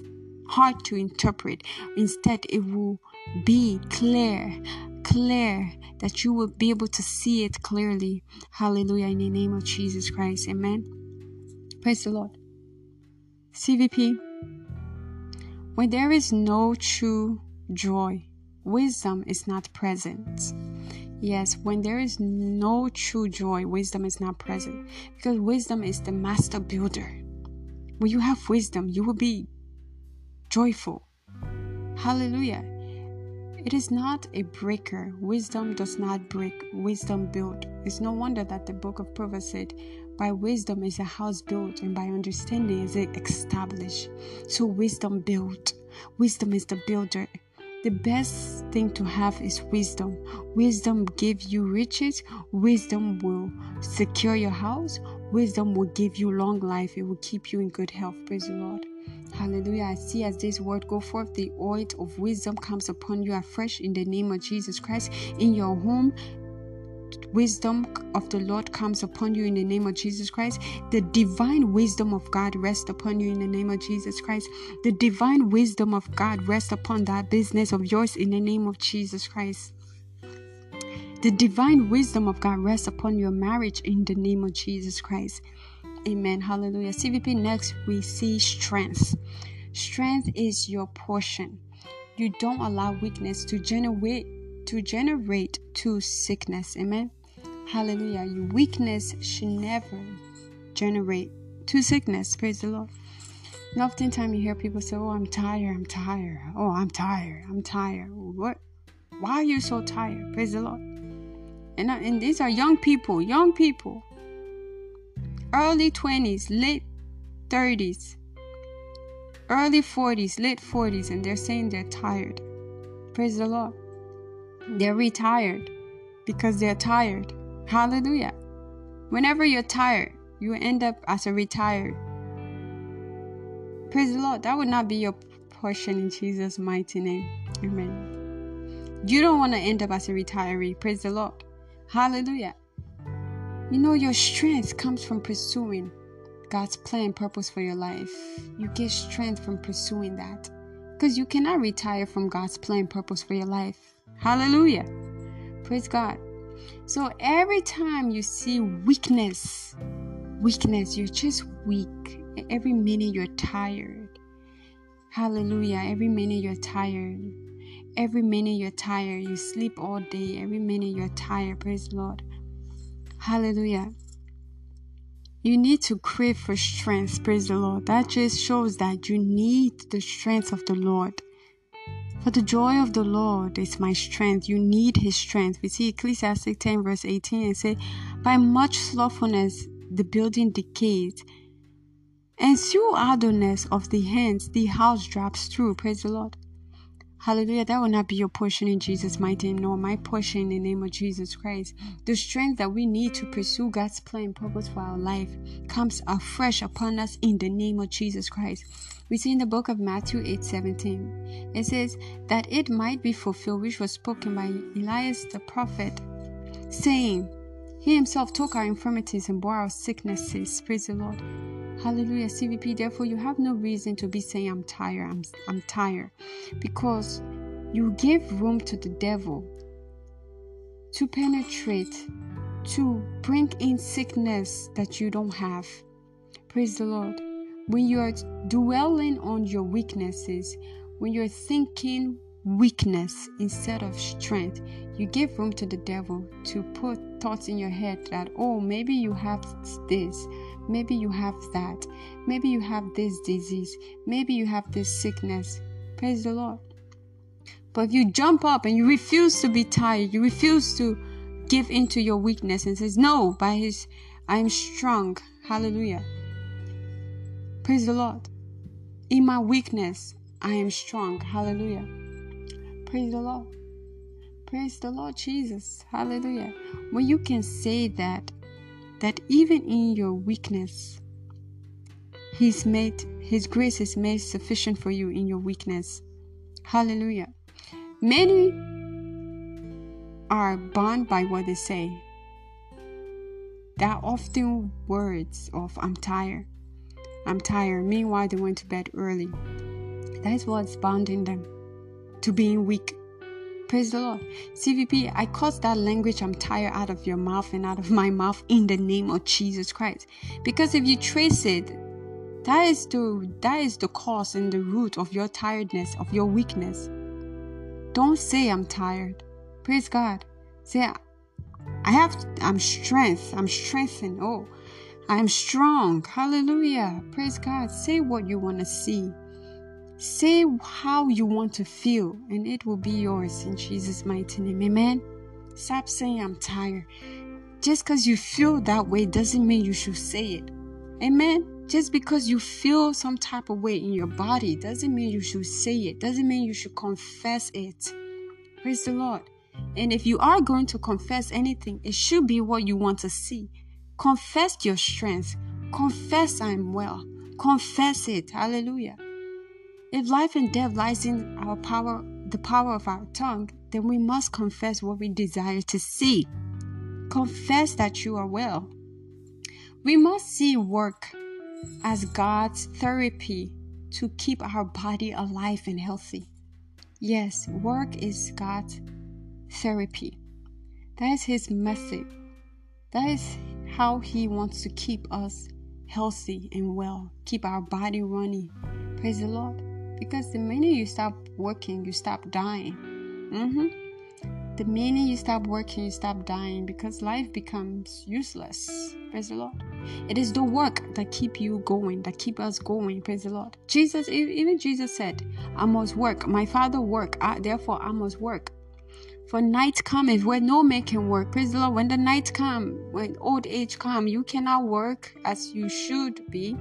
hard to interpret. Instead, it will be clear, clear, that you will be able to see it clearly. Hallelujah. In the name of Jesus Christ. Amen. Praise the Lord. CVP. When there is no true joy, wisdom is not present. Yes, when there is no true joy, wisdom is not present. Because wisdom is the master builder. When you have wisdom, you will be joyful. Hallelujah. It is not a breaker. Wisdom does not break, wisdom build. It's no wonder that the book of Proverbs said, by wisdom is a house built, and by understanding is it established. So wisdom built. Wisdom is the builder. The best thing to have is wisdom. Wisdom give you riches. Wisdom will secure your house. Wisdom will give you long life. It will keep you in good health. Praise the Lord. Hallelujah. I see as this word go forth, the oil of wisdom comes upon you afresh in the name of Jesus Christ. In your home, wisdom of the Lord comes upon you in the name of Jesus Christ. The divine wisdom of God rests upon you in the name of Jesus Christ. The divine wisdom of God rests upon that business of yours in the name of Jesus Christ. The divine wisdom of God rests upon your marriage in the name of Jesus Christ. Amen. Hallelujah. CVP next we see strength. Strength is your portion. You don't allow weakness to generate to generate to sickness. Amen. Hallelujah. Your weakness should never generate to sickness. Praise the Lord. And oftentimes you hear people say, Oh, I'm tired, I'm tired. Oh, I'm tired, I'm tired. What? Why are you so tired? Praise the Lord. And, uh, and these are young people, young people. Early 20s, late 30s, early 40s, late 40s, and they're saying they're tired. Praise the Lord. They're retired because they're tired. Hallelujah. Whenever you're tired, you end up as a retired. Praise the Lord. That would not be your portion in Jesus' mighty name. Amen. You don't want to end up as a retiree. Praise the Lord. Hallelujah. You know, your strength comes from pursuing God's plan and purpose for your life. You get strength from pursuing that. Because you cannot retire from God's plan and purpose for your life. Hallelujah. Praise God. So every time you see weakness, weakness, you're just weak. Every minute you're tired. Hallelujah. Every minute you're tired. Every minute you're tired. You sleep all day. Every minute you're tired. Praise the Lord. Hallelujah. You need to crave for strength. Praise the Lord. That just shows that you need the strength of the Lord. For the joy of the Lord is my strength. You need his strength. We see Ecclesiastes 10 verse 18 and say, By much slothfulness the building decays, and through idleness of the hands the house drops through. Praise the Lord. Hallelujah. That will not be your portion in Jesus' mighty name, nor my portion in the name of Jesus Christ. The strength that we need to pursue God's plan and purpose for our life comes afresh upon us in the name of Jesus Christ. We see in the book of Matthew 8 17. It says, That it might be fulfilled, which was spoken by Elias the prophet, saying, He himself took our infirmities and bore our sicknesses. Praise the Lord. Hallelujah. CVP, therefore, you have no reason to be saying, I'm tired, I'm, I'm tired. Because you give room to the devil to penetrate, to bring in sickness that you don't have. Praise the Lord. When you are dwelling on your weaknesses, when you're thinking weakness instead of strength, you give room to the devil to put thoughts in your head that, oh, maybe you have this Maybe you have that. Maybe you have this disease. Maybe you have this sickness. Praise the Lord. But if you jump up and you refuse to be tired, you refuse to give into your weakness and says, No, by his I am strong. Hallelujah. Praise the Lord. In my weakness, I am strong. Hallelujah. Praise the Lord. Praise the Lord Jesus. Hallelujah. When you can say that that even in your weakness, He's made His grace is made sufficient for you in your weakness. Hallelujah. Many are bound by what they say. There are often words of I'm tired. I'm tired. Meanwhile, they went to bed early. That's what's bounding them to being weak. Praise the Lord. CVP, I cut that language I'm tired out of your mouth and out of my mouth in the name of Jesus Christ. Because if you trace it, that is the that is the cause and the root of your tiredness, of your weakness. Don't say I'm tired. Praise God. Say I have I'm strength. I'm strengthened. Oh, I'm strong. Hallelujah. Praise God. Say what you want to see. Say how you want to feel, and it will be yours in Jesus' mighty name. Amen. Stop saying I'm tired. Just because you feel that way doesn't mean you should say it. Amen. Just because you feel some type of way in your body doesn't mean you should say it. Doesn't mean you should confess it. Praise the Lord. And if you are going to confess anything, it should be what you want to see. Confess your strength. Confess I'm well. Confess it. Hallelujah. If life and death lies in our power, the power of our tongue, then we must confess what we desire to see. Confess that you are well. We must see work as God's therapy to keep our body alive and healthy. Yes, work is God's therapy. That is His method. That is how He wants to keep us healthy and well, keep our body running. Praise the Lord. Because the minute you stop working, you stop dying. Mm-hmm. The minute you stop working, you stop dying because life becomes useless. Praise the Lord. It is the work that keep you going, that keep us going. Praise the Lord. Jesus, even Jesus said, "I must work. My Father work. I, therefore, I must work." For night cometh where no man can work. Praise the Lord. When the night come, when old age come, you cannot work as you should be.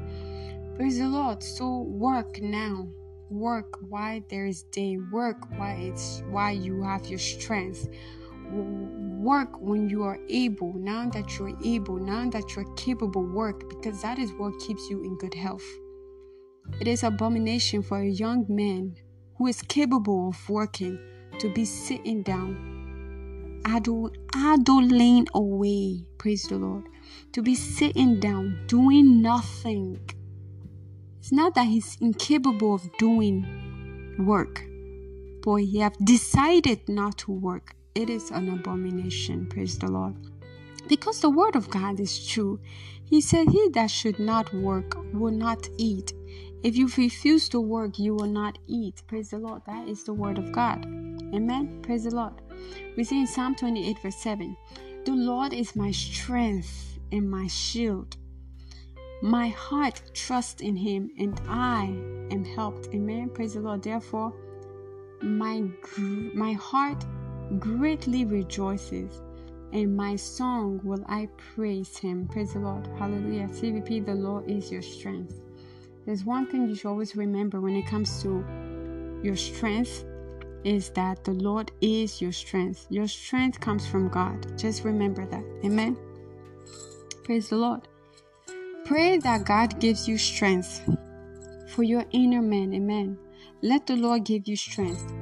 Praise the Lord. So work now work while there is day work while it's while you have your strength work when you are able now that you're able now that you're capable work because that is what keeps you in good health it is abomination for a young man who is capable of working to be sitting down idle idling away praise the lord to be sitting down doing nothing it's not that he's incapable of doing work, but he have decided not to work. It is an abomination, praise the Lord. Because the word of God is true. He said, He that should not work will not eat. If you refuse to work, you will not eat. Praise the Lord. That is the word of God. Amen. Praise the Lord. We see in Psalm 28, verse 7 The Lord is my strength and my shield. My heart trusts in him and I am helped. Amen. Praise the Lord. Therefore, my my heart greatly rejoices and my song will I praise him. Praise the Lord. Hallelujah. CVP, the Lord is your strength. There's one thing you should always remember when it comes to your strength is that the Lord is your strength. Your strength comes from God. Just remember that. Amen. Praise the Lord. Pray that God gives you strength for your inner man. Amen. Let the Lord give you strength.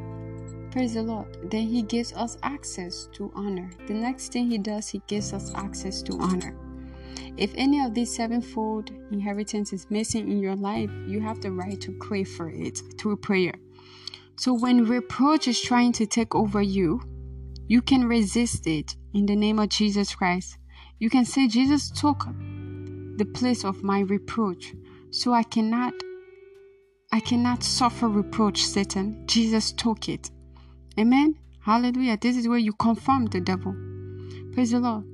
Praise the Lord. Then He gives us access to honor. The next thing He does, He gives us access to honor. If any of these sevenfold inheritance is missing in your life, you have the right to pray for it through prayer. So when reproach is trying to take over you, you can resist it in the name of Jesus Christ. You can say, Jesus took the place of my reproach. So I cannot I cannot suffer reproach, Satan. Jesus took it. Amen. Hallelujah. This is where you confirm the devil. Praise the Lord.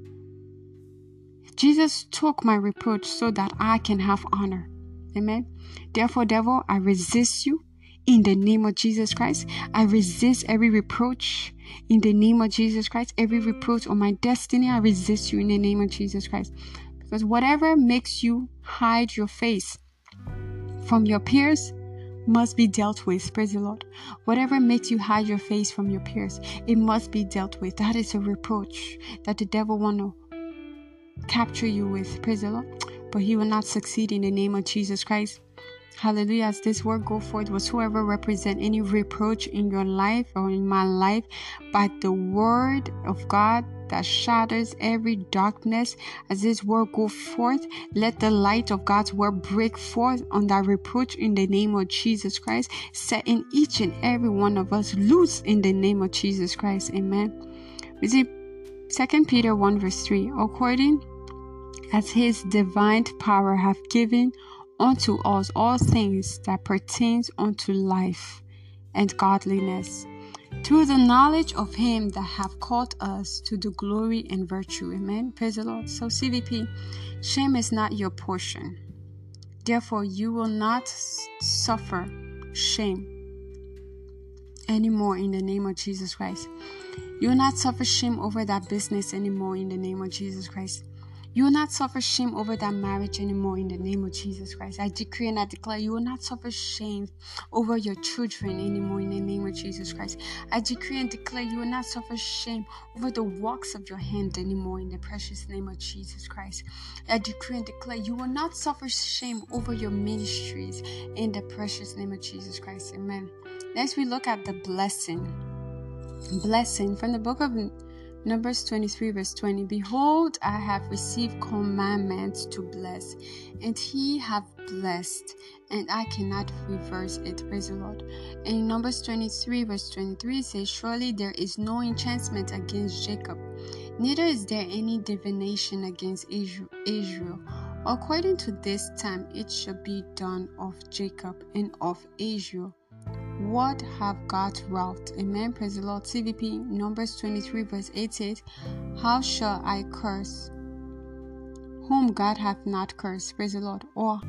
Jesus took my reproach so that I can have honor. Amen. Therefore, devil, I resist you in the name of Jesus Christ. I resist every reproach in the name of Jesus Christ. Every reproach on my destiny, I resist you in the name of Jesus Christ. Because whatever makes you hide your face from your peers must be dealt with. Praise the Lord. Whatever makes you hide your face from your peers, it must be dealt with. That is a reproach that the devil want to capture you with. Praise the Lord. but he will not succeed in the name of Jesus Christ. Hallelujah. As this word go forth, whatsoever represent any reproach in your life or in my life, by the word of God that shatters every darkness, as this word go forth, let the light of God's word break forth on that reproach in the name of Jesus Christ, setting each and every one of us loose in the name of Jesus Christ. Amen. We see 2 Peter 1 verse 3 according as his divine power hath given unto us all things that pertains unto life and godliness through the knowledge of him that have called us to the glory and virtue. Amen. Praise the lord. So cvp shame is not your portion. Therefore you will not suffer shame anymore in the name of jesus christ you will not suffer shame over that business anymore in the name of jesus christ you will not suffer shame over that marriage anymore in the name of Jesus Christ. I decree and I declare you will not suffer shame over your children anymore in the name of Jesus Christ. I decree and declare you will not suffer shame over the works of your hand anymore in the precious name of Jesus Christ. I decree and declare you will not suffer shame over your ministries in the precious name of Jesus Christ. Amen. Next, we look at the blessing. Blessing from the book of Numbers 23, verse 20 Behold, I have received commandment to bless, and he have blessed, and I cannot reverse it. Praise the Lord. In Numbers 23, verse 23, it says, Surely there is no enchantment against Jacob, neither is there any divination against Israel. According to this time, it shall be done of Jacob and of Israel what have God wrought? Amen. Praise the Lord. CVP Numbers 23, verse 8 says, How shall I curse whom God hath not cursed? Praise the Lord. Or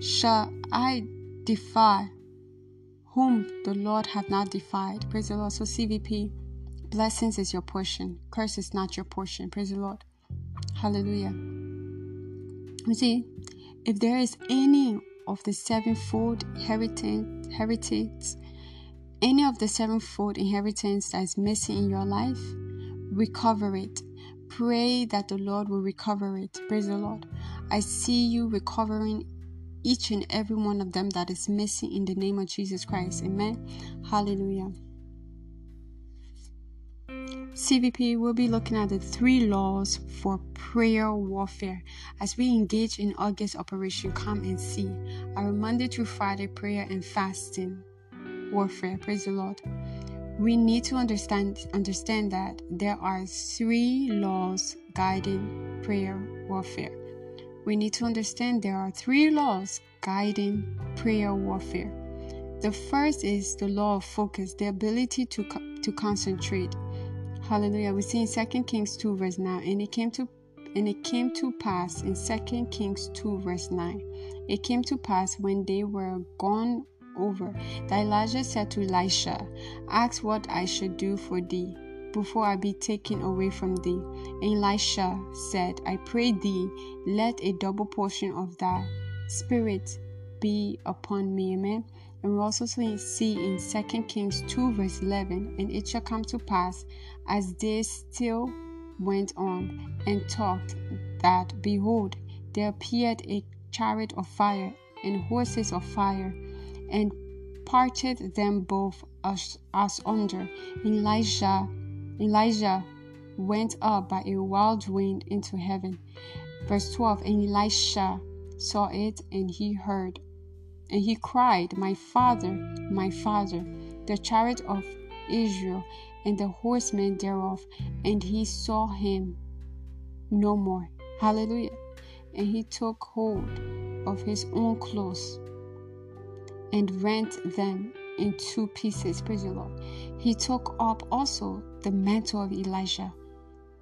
shall I defy whom the Lord hath not defied? Praise the Lord. So CVP, blessings is your portion. Curse is not your portion. Praise the Lord. Hallelujah. You see, if there is any of the sevenfold heritage, heritage any of the sevenfold inheritance that is missing in your life, recover it. Pray that the Lord will recover it. Praise the Lord. I see you recovering each and every one of them that is missing in the name of Jesus Christ. Amen. Hallelujah. CVP will be looking at the three laws for prayer warfare as we engage in August Operation Come and See, our Monday through Friday prayer and fasting warfare. Praise the Lord. We need to understand understand that there are three laws guiding prayer warfare. We need to understand there are three laws guiding prayer warfare. The first is the law of focus, the ability to to concentrate. Hallelujah. We see in 2 Kings 2 verse 9, and it came to and it came to pass in 2 Kings 2 verse 9. It came to pass when they were gone over that Elijah said to Elisha, Ask what I should do for thee before I be taken away from thee. And Elisha said, I pray thee, let a double portion of thy spirit be upon me. Amen. And we also see in 2 Kings 2, verse 11, and it shall come to pass as they still went on and talked, that behold, there appeared a chariot of fire and horses of fire and parted them both as, as under. Elijah, Elijah went up by a wild wind into heaven. Verse 12 And Elisha saw it, and he heard, and he cried, My father, my father, the chariot of Israel, and the horsemen thereof. And he saw him no more. Hallelujah. And he took hold of his own clothes and rent them in two pieces. Praise the Lord. He took up also the mantle of Elijah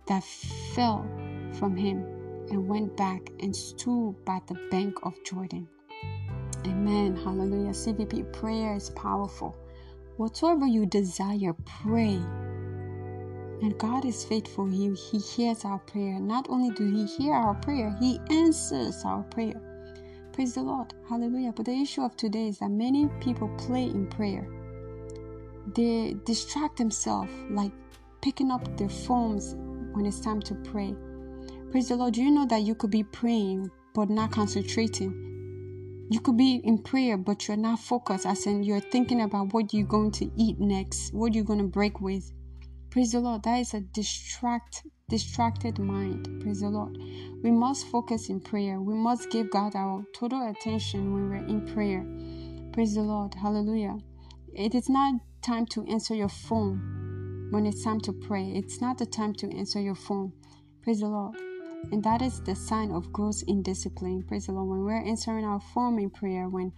that fell from him and went back and stood by the bank of Jordan. Amen. Hallelujah. CVP prayer is powerful. Whatever you desire, pray. And God is faithful. He, he hears our prayer. Not only do He hear our prayer, He answers our prayer. Praise the Lord. Hallelujah. But the issue of today is that many people play in prayer. They distract themselves, like picking up their phones when it's time to pray. Praise the Lord. Do you know that you could be praying, but not concentrating. You could be in prayer, but you're not focused, as in you're thinking about what you're going to eat next, what you're going to break with. Praise the Lord. That is a distract, distracted mind. Praise the Lord. We must focus in prayer. We must give God our total attention when we're in prayer. Praise the Lord. Hallelujah. It is not time to answer your phone when it's time to pray. It's not the time to answer your phone. Praise the Lord. And that is the sign of growth in discipline. Praise the Lord. When we're answering our phone in prayer, when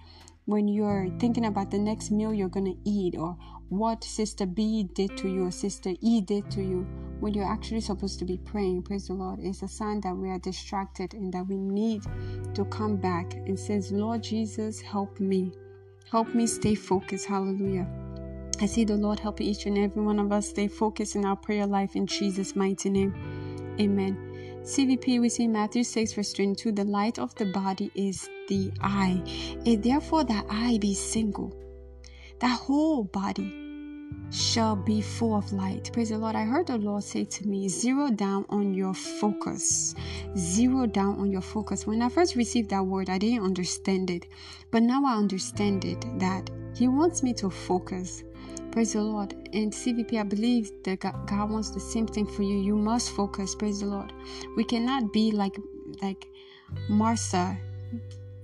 when you're thinking about the next meal you're gonna eat or what sister B did to you or sister E did to you, when you're actually supposed to be praying, praise the Lord, it's a sign that we are distracted and that we need to come back and says, Lord Jesus, help me. Help me stay focused. Hallelujah. I see the Lord help each and every one of us stay focused in our prayer life in Jesus' mighty name. Amen. CVP, we see Matthew 6, verse 22 the light of the body is the eye. And therefore, that eye be single. That whole body shall be full of light. Praise the Lord. I heard the Lord say to me, Zero down on your focus. Zero down on your focus. When I first received that word, I didn't understand it. But now I understand it that He wants me to focus. Praise the Lord. And CVP, I believe that God wants the same thing for you. You must focus. Praise the Lord. We cannot be like like Martha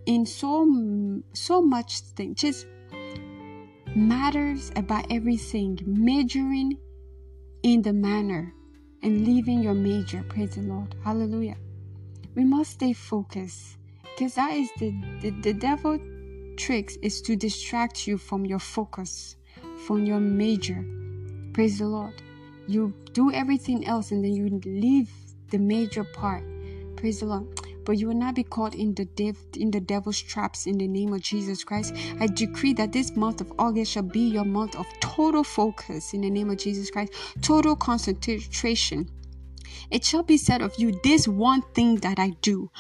in so so much thing. Just matters about everything, majoring in the manner and leaving your major. Praise the Lord. Hallelujah. We must stay focused because that is the, the, the devil tricks is to distract you from your focus from your major. Praise the Lord. You do everything else and then you leave the major part. Praise the Lord. But you will not be caught in the dev- in the devil's traps in the name of Jesus Christ. I decree that this month of August shall be your month of total focus in the name of Jesus Christ, total concentration. It shall be said of you, this one thing that I do,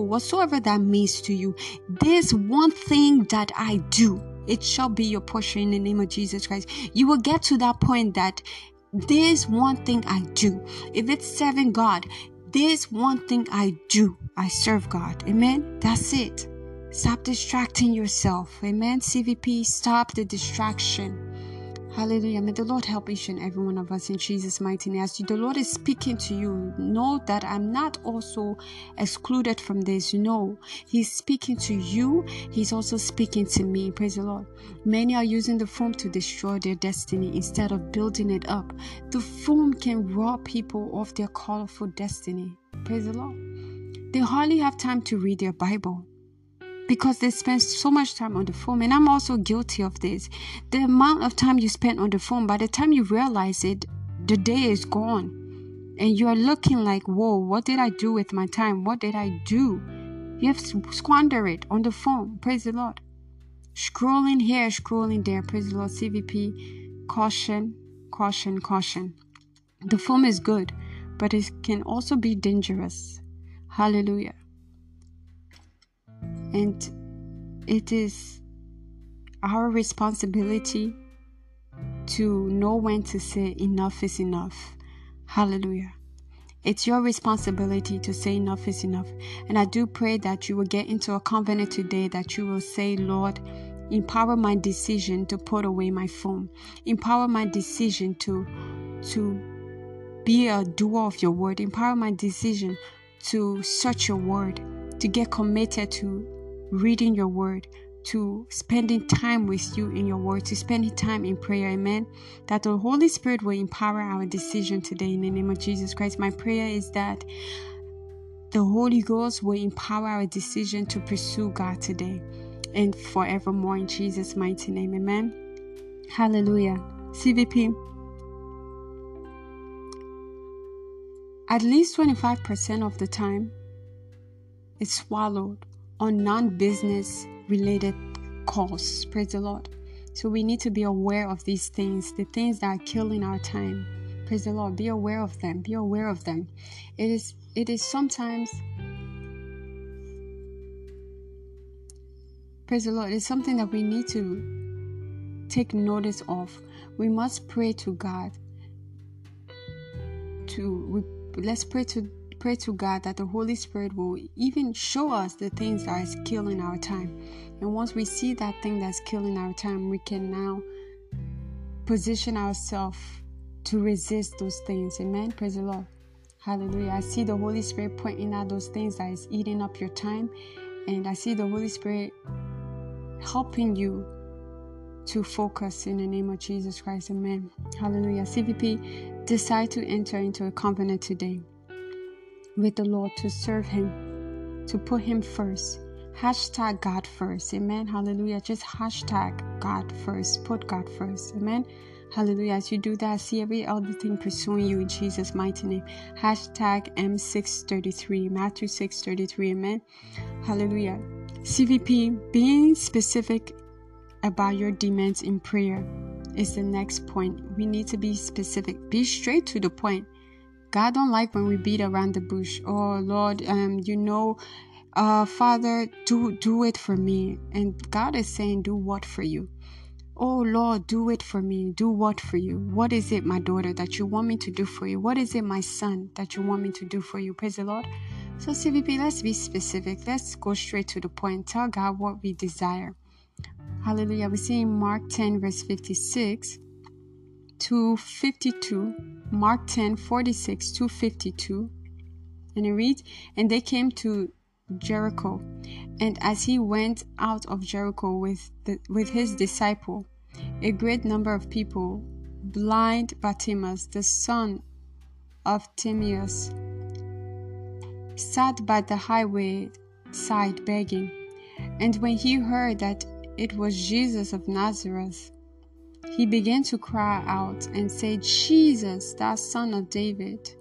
whatsoever that means to you, this one thing that I do it shall be your portion in the name of Jesus Christ. You will get to that point that this one thing I do. If it's serving God, this one thing I do, I serve God. Amen. That's it. Stop distracting yourself. Amen. CVP, stop the distraction. Hallelujah. May the Lord help each and every one of us in Jesus' mighty name. As the Lord is speaking to you, know that I'm not also excluded from this. No, He's speaking to you. He's also speaking to me. Praise the Lord. Many are using the phone to destroy their destiny instead of building it up. The phone can rob people of their colorful destiny. Praise the Lord. They hardly have time to read their Bible because they spend so much time on the phone. And I'm also guilty of this. The amount of time you spend on the phone, by the time you realize it, the day is gone. And you're looking like, whoa, what did I do with my time? What did I do? You have squandered it on the phone. Praise the Lord. Scrolling here, scrolling there. Praise the Lord. CVP. Caution, caution, caution. The phone is good, but it can also be dangerous. Hallelujah. And it is our responsibility to know when to say enough is enough. Hallelujah. It's your responsibility to say enough is enough. And I do pray that you will get into a covenant today that you will say, Lord, empower my decision to put away my phone. Empower my decision to to be a doer of your word. Empower my decision to search your word, to get committed to reading your word, to spending time with you in your word, to spending time in prayer. Amen. That the Holy Spirit will empower our decision today in the name of Jesus Christ. My prayer is that the Holy Ghost will empower our decision to pursue God today and forevermore in Jesus' mighty name. Amen. Hallelujah. CVP. At least 25% of the time, it's swallowed on non business related calls. Praise the Lord. So we need to be aware of these things, the things that are killing our time. Praise the Lord. Be aware of them. Be aware of them. It is it is sometimes Praise the Lord. It's something that we need to take notice of. We must pray to God. To we, let's pray to pray to God that the Holy Spirit will even show us the things that is killing our time. And once we see that thing that's killing our time, we can now position ourselves to resist those things. Amen. Praise the Lord. Hallelujah. I see the Holy Spirit pointing out those things that is eating up your time. And I see the Holy Spirit helping you to focus in the name of Jesus Christ. Amen. Hallelujah. CVP, decide to enter into a covenant today with the Lord to serve Him, to put Him first. Hashtag God first. Amen. Hallelujah. Just hashtag God first. Put God first. Amen. Hallelujah. As you do that, see every other thing pursuing you in Jesus' mighty name. Hashtag M633. Matthew 633. Amen. Hallelujah. CVP, being specific about your demands in prayer is the next point. We need to be specific. Be straight to the point. God don't like when we beat around the bush. Oh Lord, um, you know, uh, Father, do do it for me. And God is saying, do what for you? Oh Lord, do it for me. Do what for you? What is it, my daughter, that you want me to do for you? What is it, my son, that you want me to do for you? Praise the Lord. So, CVP, let's be specific. Let's go straight to the point. Tell God what we desire. Hallelujah. We see in Mark 10, verse 56 to 52. Mark 10, 46 to 52. And it reads, And they came to Jericho. And as he went out of Jericho with, the, with his disciple, a great number of people, blind Bartimaeus, the son of Timaeus, sat by the highway side begging. And when he heard that it was Jesus of Nazareth, he began to cry out and say, Jesus, thou son of David,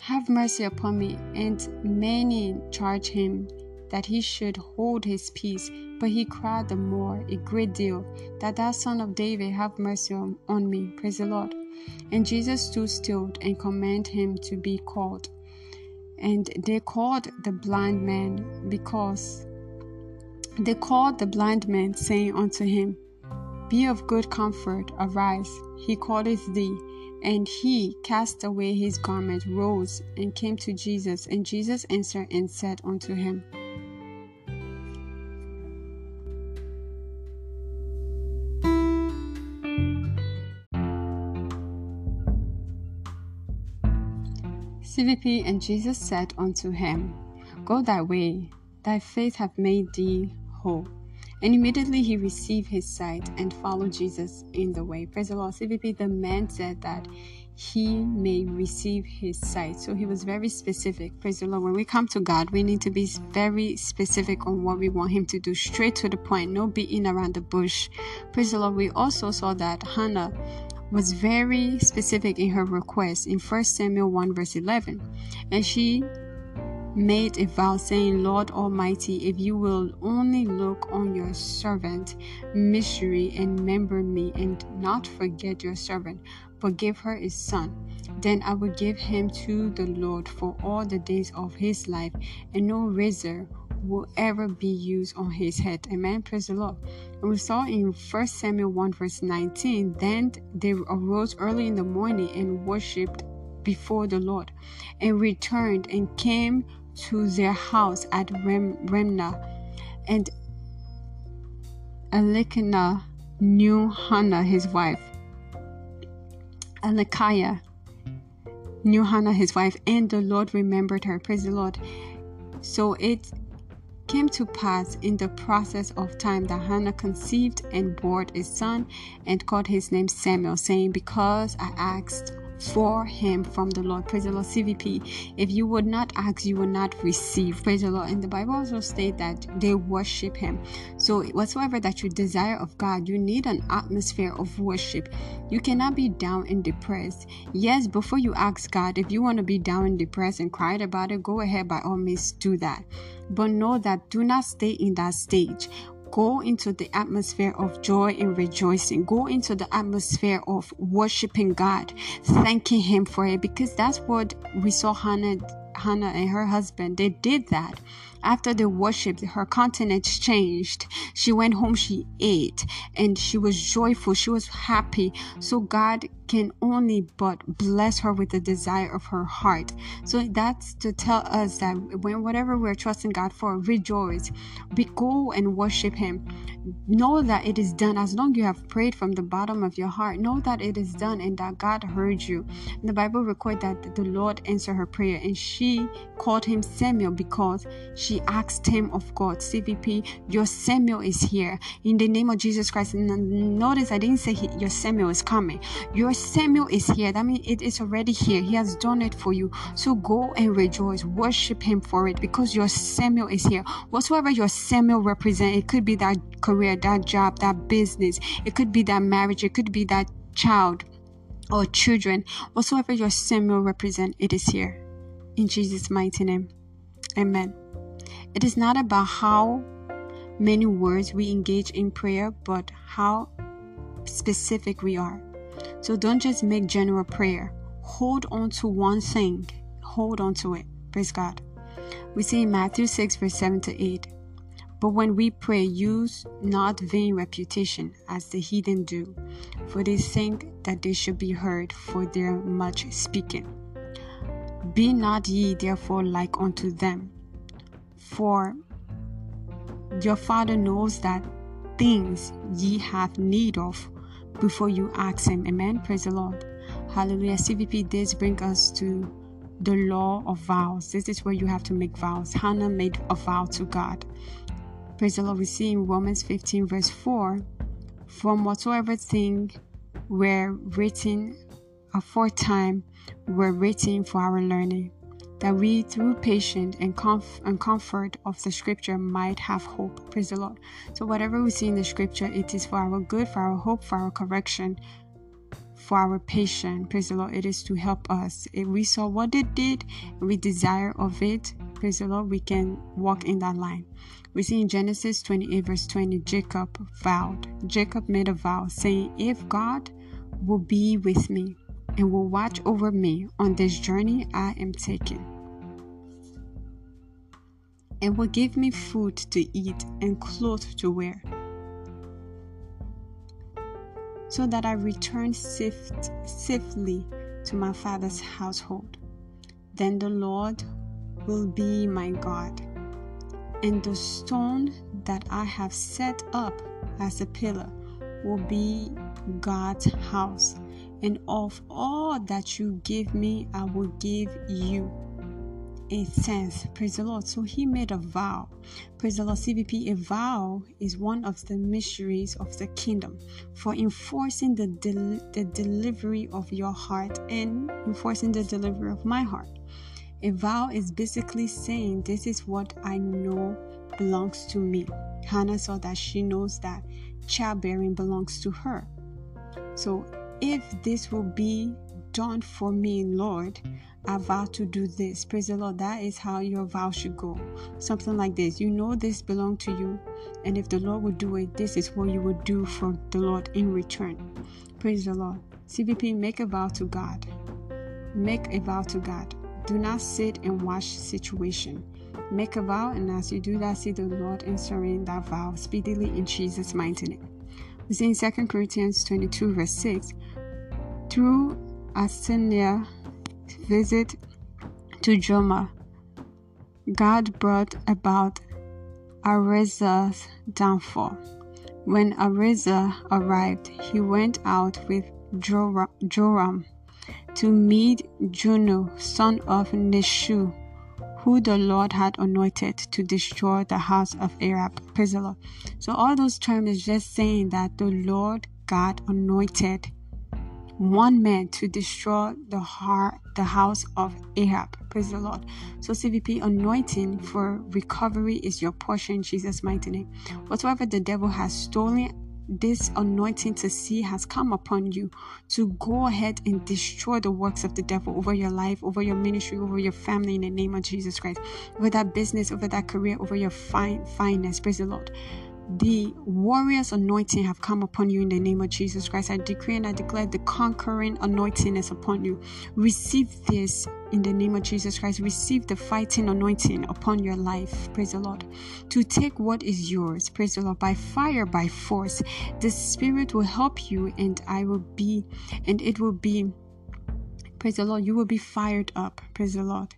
have mercy upon me. And many charged him that he should hold his peace. But he cried the more, a great deal, that thou son of David, have mercy on, on me. Praise the Lord. And Jesus stood still and commanded him to be called. And they called the blind man because they called the blind man, saying unto him, Be of good comfort, arise, he calleth thee. And he cast away his garment, rose, and came to Jesus. And Jesus answered and said unto him, CVP and Jesus said unto him, Go thy way, thy faith hath made thee whole. And immediately he received his sight and followed Jesus in the way. Praise the Lord. CVP, the man said that he may receive his sight. So he was very specific. Praise the Lord. When we come to God, we need to be very specific on what we want him to do, straight to the point, no beating around the bush. Praise the Lord. We also saw that Hannah was very specific in her request in 1 Samuel 1 verse 11. And she made a vow saying, Lord Almighty, if you will only look on your servant, Misery, and remember me, and not forget your servant, but give her a son, then I will give him to the Lord for all the days of his life, and no razor will ever be used on his head. Amen. Praise the Lord. And we saw in 1 Samuel 1 verse 19, then they arose early in the morning and worshipped before the Lord, and returned and came to their house at Ramah, and Elkanah knew Hannah his wife. Elkiah knew Hannah his wife, and the Lord remembered her. Praise the Lord. So it came to pass in the process of time that Hannah conceived and bore a son and called his name Samuel, saying, Because I asked for him from the Lord. Praise the Lord. CVP. If you would not ask, you will not receive. Praise the Lord. And the Bible also states that they worship him. So whatsoever that you desire of God, you need an atmosphere of worship. You cannot be down and depressed. Yes, before you ask God, if you want to be down and depressed and cried about it, go ahead by all means do that. But know that do not stay in that stage Go into the atmosphere of joy and rejoicing. Go into the atmosphere of worshiping God, thanking Him for it, because that's what we saw Hannah, Hannah and her husband. They did that. After they worshiped, her countenance changed. She went home, she ate, and she was joyful. She was happy. So God can only but bless her with the desire of her heart. So that's to tell us that when whatever we're trusting God for, rejoice. We go and worship Him. Know that it is done. As long as you have prayed from the bottom of your heart, know that it is done and that God heard you. And the Bible records that the Lord answered her prayer and she called him Samuel because she asked him of God. CVP, your Samuel is here. In the name of Jesus Christ. And Notice I didn't say he, your Samuel is coming. Your Samuel is here. That means it is already here. He has done it for you. So go and rejoice. Worship him for it because your Samuel is here. Whatsoever your Samuel represents, it could be that career, that job, that business. It could be that marriage. It could be that child or children. Whatsoever your Samuel represents, it is here. In Jesus' mighty name. Amen. It is not about how many words we engage in prayer, but how specific we are. So don't just make general prayer. Hold on to one thing. Hold on to it. Praise God. We see in Matthew 6, verse 7 to 8. But when we pray, use not vain reputation as the heathen do, for they think that they should be heard for their much speaking. Be not ye therefore like unto them, for your Father knows that things ye have need of before you ask Him. Amen. Praise the Lord. Hallelujah. CVP this bring us to the law of vows. This is where you have to make vows. Hannah made a vow to God. Praise the Lord. We see in Romans 15, verse 4 From whatsoever thing were written aforetime were written for our learning, that we through patience and, comf- and comfort of the scripture might have hope. Praise the Lord. So, whatever we see in the scripture, it is for our good, for our hope, for our correction, for our patience. Praise the Lord. It is to help us. If we saw what it did, we desire of it, praise the Lord, we can walk in that line. We see in Genesis 28, verse 20, Jacob vowed. Jacob made a vow saying, If God will be with me, and will watch over me on this journey I am taking, and will give me food to eat and clothes to wear, so that I return safe, safely to my father's household. Then the Lord will be my God, and the stone that I have set up as a pillar will be God's house and of all that you give me, I will give you a sense. Praise the Lord. So he made a vow. Praise the Lord. CVP, a vow is one of the mysteries of the kingdom for enforcing the, del- the delivery of your heart and enforcing the delivery of my heart. A vow is basically saying, This is what I know belongs to me. Hannah saw that she knows that childbearing belongs to her. So if this will be done for me, Lord, I vow to do this. Praise the Lord. That is how your vow should go. Something like this. You know this belong to you, and if the Lord will do it, this is what you will do for the Lord in return. Praise the Lord. CVP, make a vow to God. Make a vow to God. Do not sit and watch situation. Make a vow, and as you do that, see the Lord answering that vow speedily in Jesus' mighty name. See in 2 Corinthians 22, verse 6 through Athenia's visit to Joram, God brought about Areza's downfall. When Areza arrived, he went out with Joram to meet Juno, son of Nishu, who the Lord had anointed to destroy the house of Ahab. Praise the Lord. So all those terms is just saying that the Lord God anointed one man to destroy the heart, the house of Ahab. Praise the Lord. So CVP anointing for recovery is your portion Jesus' mighty name. Whatsoever the devil has stolen, this anointing to see has come upon you to go ahead and destroy the works of the devil over your life, over your ministry, over your family in the name of Jesus Christ, over that business, over that career, over your fine finance. Praise the Lord the warrior's anointing have come upon you in the name of Jesus Christ. I decree and I declare the conquering anointing is upon you. Receive this in the name of Jesus Christ. Receive the fighting anointing upon your life. Praise the Lord. To take what is yours. Praise the Lord. By fire, by force. The Spirit will help you, and I will be, and it will be. Praise the Lord. You will be fired up. Praise the Lord.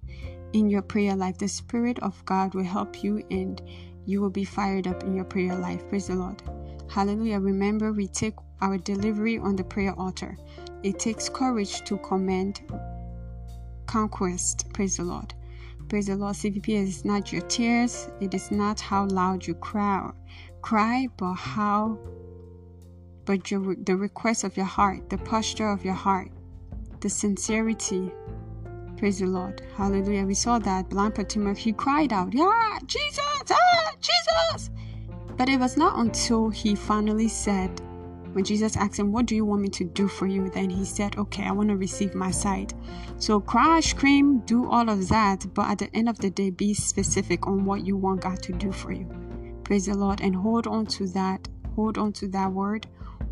In your prayer life, the Spirit of God will help you, and you will be fired up in your prayer life. Praise the Lord. Hallelujah. Remember, we take our delivery on the prayer altar. It takes courage to command conquest. Praise the Lord. Praise the Lord. CVP is not your tears. It is not how loud you cry, cry, but how, but your, the request of your heart, the posture of your heart, the sincerity. Praise the Lord. Hallelujah. We saw that blind Bartimaeus, he cried out, Yeah, Jesus, ah, Jesus. But it was not until he finally said, when Jesus asked him, What do you want me to do for you? Then he said, Okay, I want to receive my sight. So cry, scream, do all of that, but at the end of the day, be specific on what you want God to do for you. Praise the Lord and hold on to that. Hold on to that word.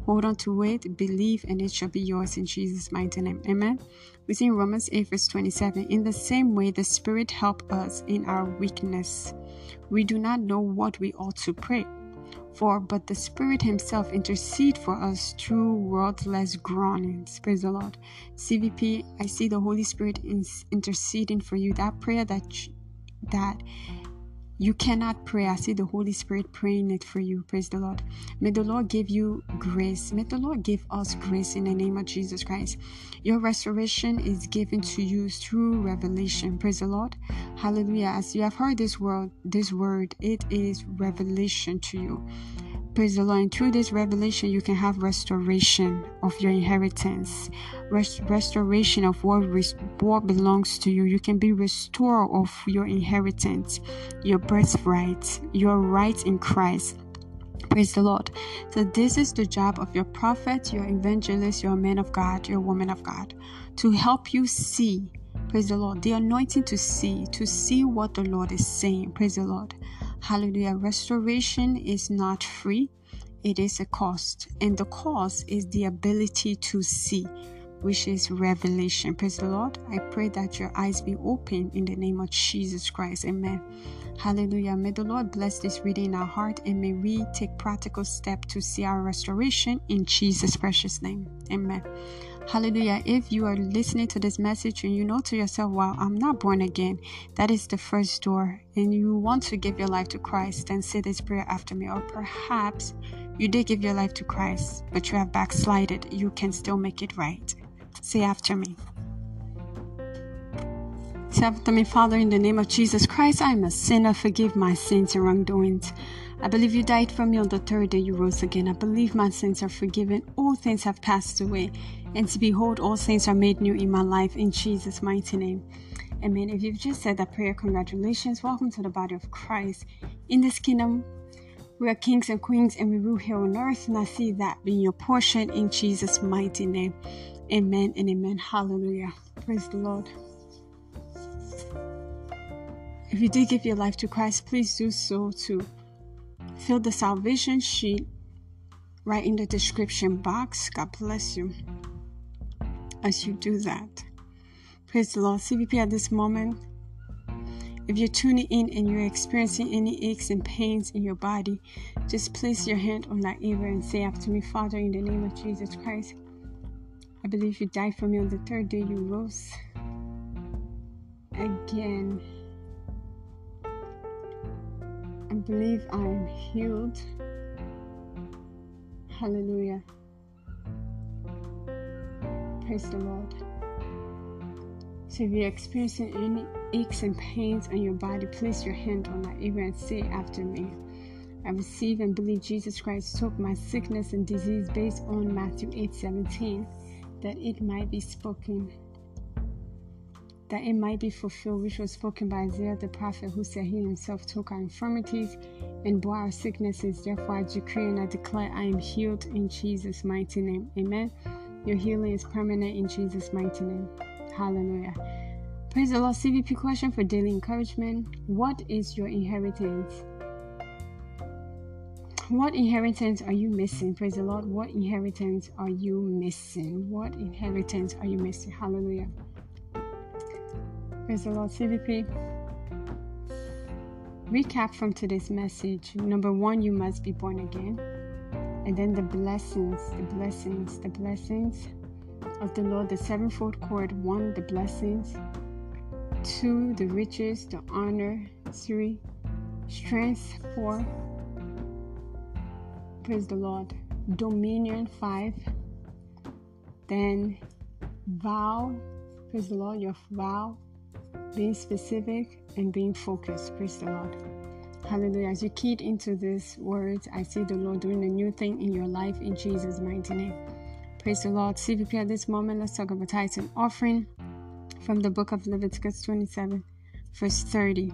Hold on to it, believe, and it shall be yours in Jesus' mighty name. Amen. We see Romans 8, verse 27 In the same way, the Spirit help us in our weakness. We do not know what we ought to pray for but the Spirit Himself intercede for us through wordless groanings. Praise the Lord. CVP, I see the Holy Spirit is interceding for you. That prayer that that you cannot pray. I see the Holy Spirit praying it for you. Praise the Lord. May the Lord give you grace. May the Lord give us grace in the name of Jesus Christ. Your restoration is given to you through revelation. Praise the Lord. Hallelujah. As you have heard this word, this word, it is revelation to you. Praise the Lord. And through this revelation, you can have restoration of your inheritance, Rest- restoration of what, res- what belongs to you. You can be restored of your inheritance, your birthright, your rights in Christ. Praise the Lord. So, this is the job of your prophet, your evangelist, your man of God, your woman of God, to help you see. Praise the Lord. The anointing to see, to see what the Lord is saying. Praise the Lord. Hallelujah. Restoration is not free, it is a cost. And the cost is the ability to see, which is revelation. Praise the Lord. I pray that your eyes be open in the name of Jesus Christ. Amen. Hallelujah. May the Lord bless this reading in our heart and may we take practical steps to see our restoration in Jesus' precious name. Amen. Hallelujah. If you are listening to this message and you know to yourself, wow, I'm not born again, that is the first door, and you want to give your life to Christ, then say this prayer after me. Or perhaps you did give your life to Christ, but you have backslided, you can still make it right. Say after me. Say after me, Father, in the name of Jesus Christ, I am a sinner. Forgive my sins and wrongdoings. I believe you died for me on the third day you rose again. I believe my sins are forgiven. All things have passed away. And to behold, all things are made new in my life in Jesus' mighty name. Amen. If you've just said that prayer, congratulations. Welcome to the body of Christ. In this kingdom, we are kings and queens and we rule here on earth. And I see that being your portion in Jesus' mighty name. Amen and amen. Hallelujah. Praise the Lord. If you did give your life to Christ, please do so too Fill the salvation sheet right in the description box. God bless you as you do that. Praise the Lord. CVP at this moment. If you're tuning in and you're experiencing any aches and pains in your body, just place your hand on that ear and say after me, Father, in the name of Jesus Christ, I believe you died for me on the third day you rose again. I believe I am healed. Hallelujah. Praise the Lord. So if you're experiencing any aches and pains on your body, place your hand on that area and say after me. I receive and believe Jesus Christ took my sickness and disease based on Matthew 8 17, that it might be spoken that it might be fulfilled, which was spoken by Isaiah the prophet, who said, He himself took our infirmities and bore our sicknesses. Therefore, I decree and I declare I am healed in Jesus' mighty name. Amen. Your healing is permanent in Jesus' mighty name. Hallelujah. Praise the Lord. CVP question for daily encouragement What is your inheritance? What inheritance are you missing? Praise the Lord. What inheritance are you missing? What inheritance are you missing? Hallelujah. Praise the Lord. CVP. Recap from today's message. Number one, you must be born again. And then the blessings, the blessings, the blessings of the Lord, the sevenfold cord. One, the blessings. Two, the riches, the honor. Three, strength. Four, praise the Lord. Dominion. Five, then vow. Praise the Lord, your vow being specific and being focused. Praise the Lord. Hallelujah. As you keyed into these words, I see the Lord doing a new thing in your life in Jesus' mighty name. Praise the Lord. CVP at this moment, let's talk about tithes and offering from the book of Leviticus 27, verse 30.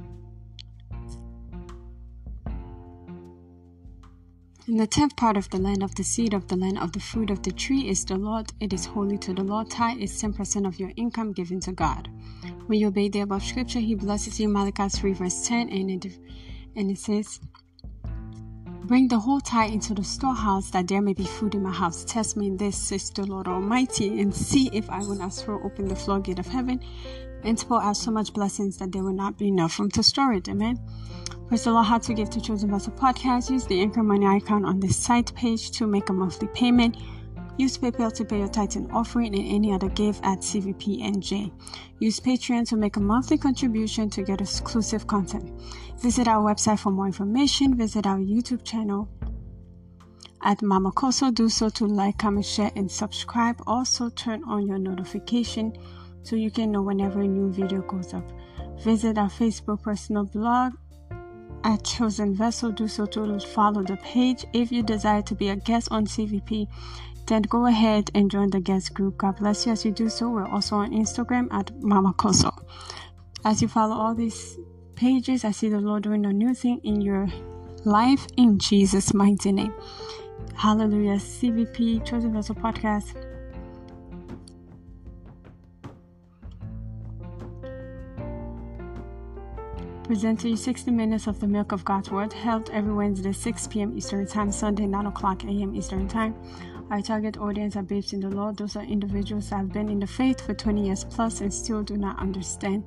In the tenth part of the land, of the seed of the land, of the fruit of the tree is the Lord. It is holy to the Lord. Tithe is 10% of your income given to God. When you obey the above scripture, He blesses you. Malachi 3, verse 10, and it, and it says, Bring the whole tithe into the storehouse, that there may be food in my house. Test me in this, says the Lord Almighty, and see if I will not throw open the floodgate of heaven and pour out so much blessings that there will not be enough room to store it. Amen. Praise the Lord, how to give to Chosen Vessel Podcast. Use the Anchor Money icon on the site page to make a monthly payment. Use PayPal to pay your Titan offering and any other gift at CVPNJ. Use Patreon to make a monthly contribution to get exclusive content. Visit our website for more information. Visit our YouTube channel at Mama Kosso. Do so to like, comment, share, and subscribe. Also, turn on your notification so you can know whenever a new video goes up. Visit our Facebook personal blog at Chosen Vessel. Do so to follow the page. If you desire to be a guest on CVP, then go ahead and join the guest group. God bless you as you do so. We're also on Instagram at Mama Kosso. As you follow all these pages, I see the Lord doing a new thing in your life in Jesus' mighty name. Hallelujah. CVP Chosen Vessel Podcast present to you 60 minutes of the milk of God's Word, held every Wednesday, 6 p.m. Eastern Time, Sunday, 9 o'clock a.m. Eastern Time. Our target audience are babes in the Lord. Those are individuals that have been in the faith for 20 years plus and still do not understand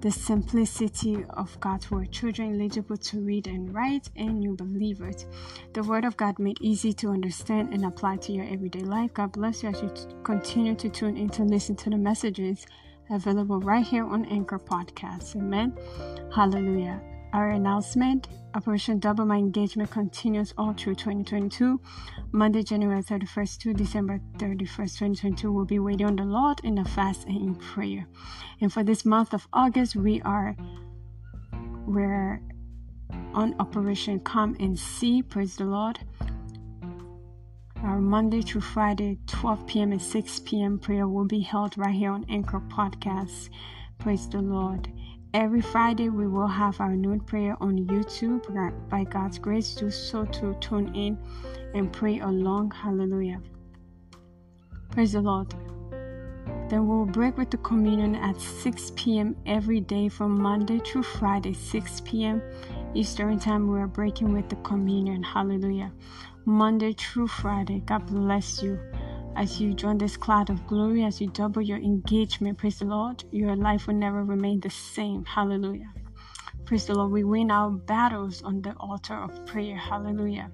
the simplicity of God's Word. Children eligible to read and write, and new believers. The Word of God made easy to understand and apply to your everyday life. God bless you as you continue to tune in to listen to the messages available right here on Anchor Podcast. Amen. Hallelujah. Our announcement Operation Double My Engagement continues all through 2022. Monday, January 31st to December 31st, 2022, we'll be waiting on the Lord in a fast and in prayer. And for this month of August, we are we're on Operation Come and See. Praise the Lord. Our Monday through Friday, 12 p.m. and 6 p.m. prayer will be held right here on Anchor Podcast. Praise the Lord. Every Friday, we will have our noon prayer on YouTube. By God's grace, do so to tune in and pray along. Hallelujah. Praise the Lord. Then we'll break with the communion at 6 p.m. every day from Monday through Friday, 6 p.m. Eastern Time. We are breaking with the communion. Hallelujah. Monday through Friday. God bless you as you join this cloud of glory, as you double your engagement. Praise the Lord. Your life will never remain the same. Hallelujah. Praise the Lord. We win our battles on the altar of prayer. Hallelujah.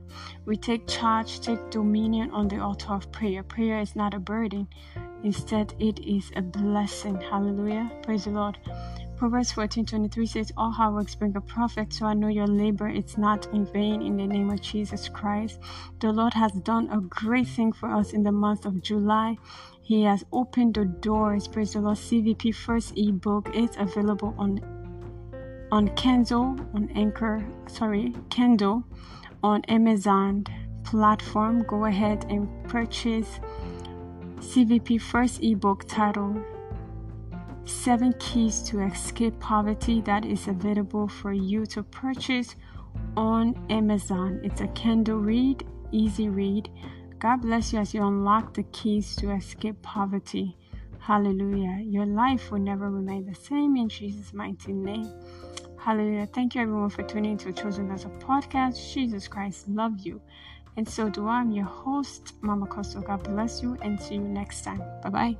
We take charge, take dominion on the altar of prayer. Prayer is not a burden, instead, it is a blessing. Hallelujah. Praise the Lord. Proverbs 14:23 says, All hard works bring a profit, so I know your labor is not in vain in the name of Jesus Christ. The Lord has done a great thing for us in the month of July. He has opened the doors. Praise the Lord. CVP first ebook is available on on Kindle, on Anchor, sorry, Kindle, on Amazon platform. Go ahead and purchase CVP first ebook titled Seven Keys to Escape Poverty that is available for you to purchase on Amazon. It's a Kindle read, easy read. God bless you as you unlock the keys to escape poverty. Hallelujah. Your life will never remain the same in Jesus' mighty name. Hallelujah. Thank you, everyone, for tuning into Chosen as a podcast. Jesus Christ love you. And so do I. I'm your host, Mama Kosso. God bless you and see you next time. Bye bye.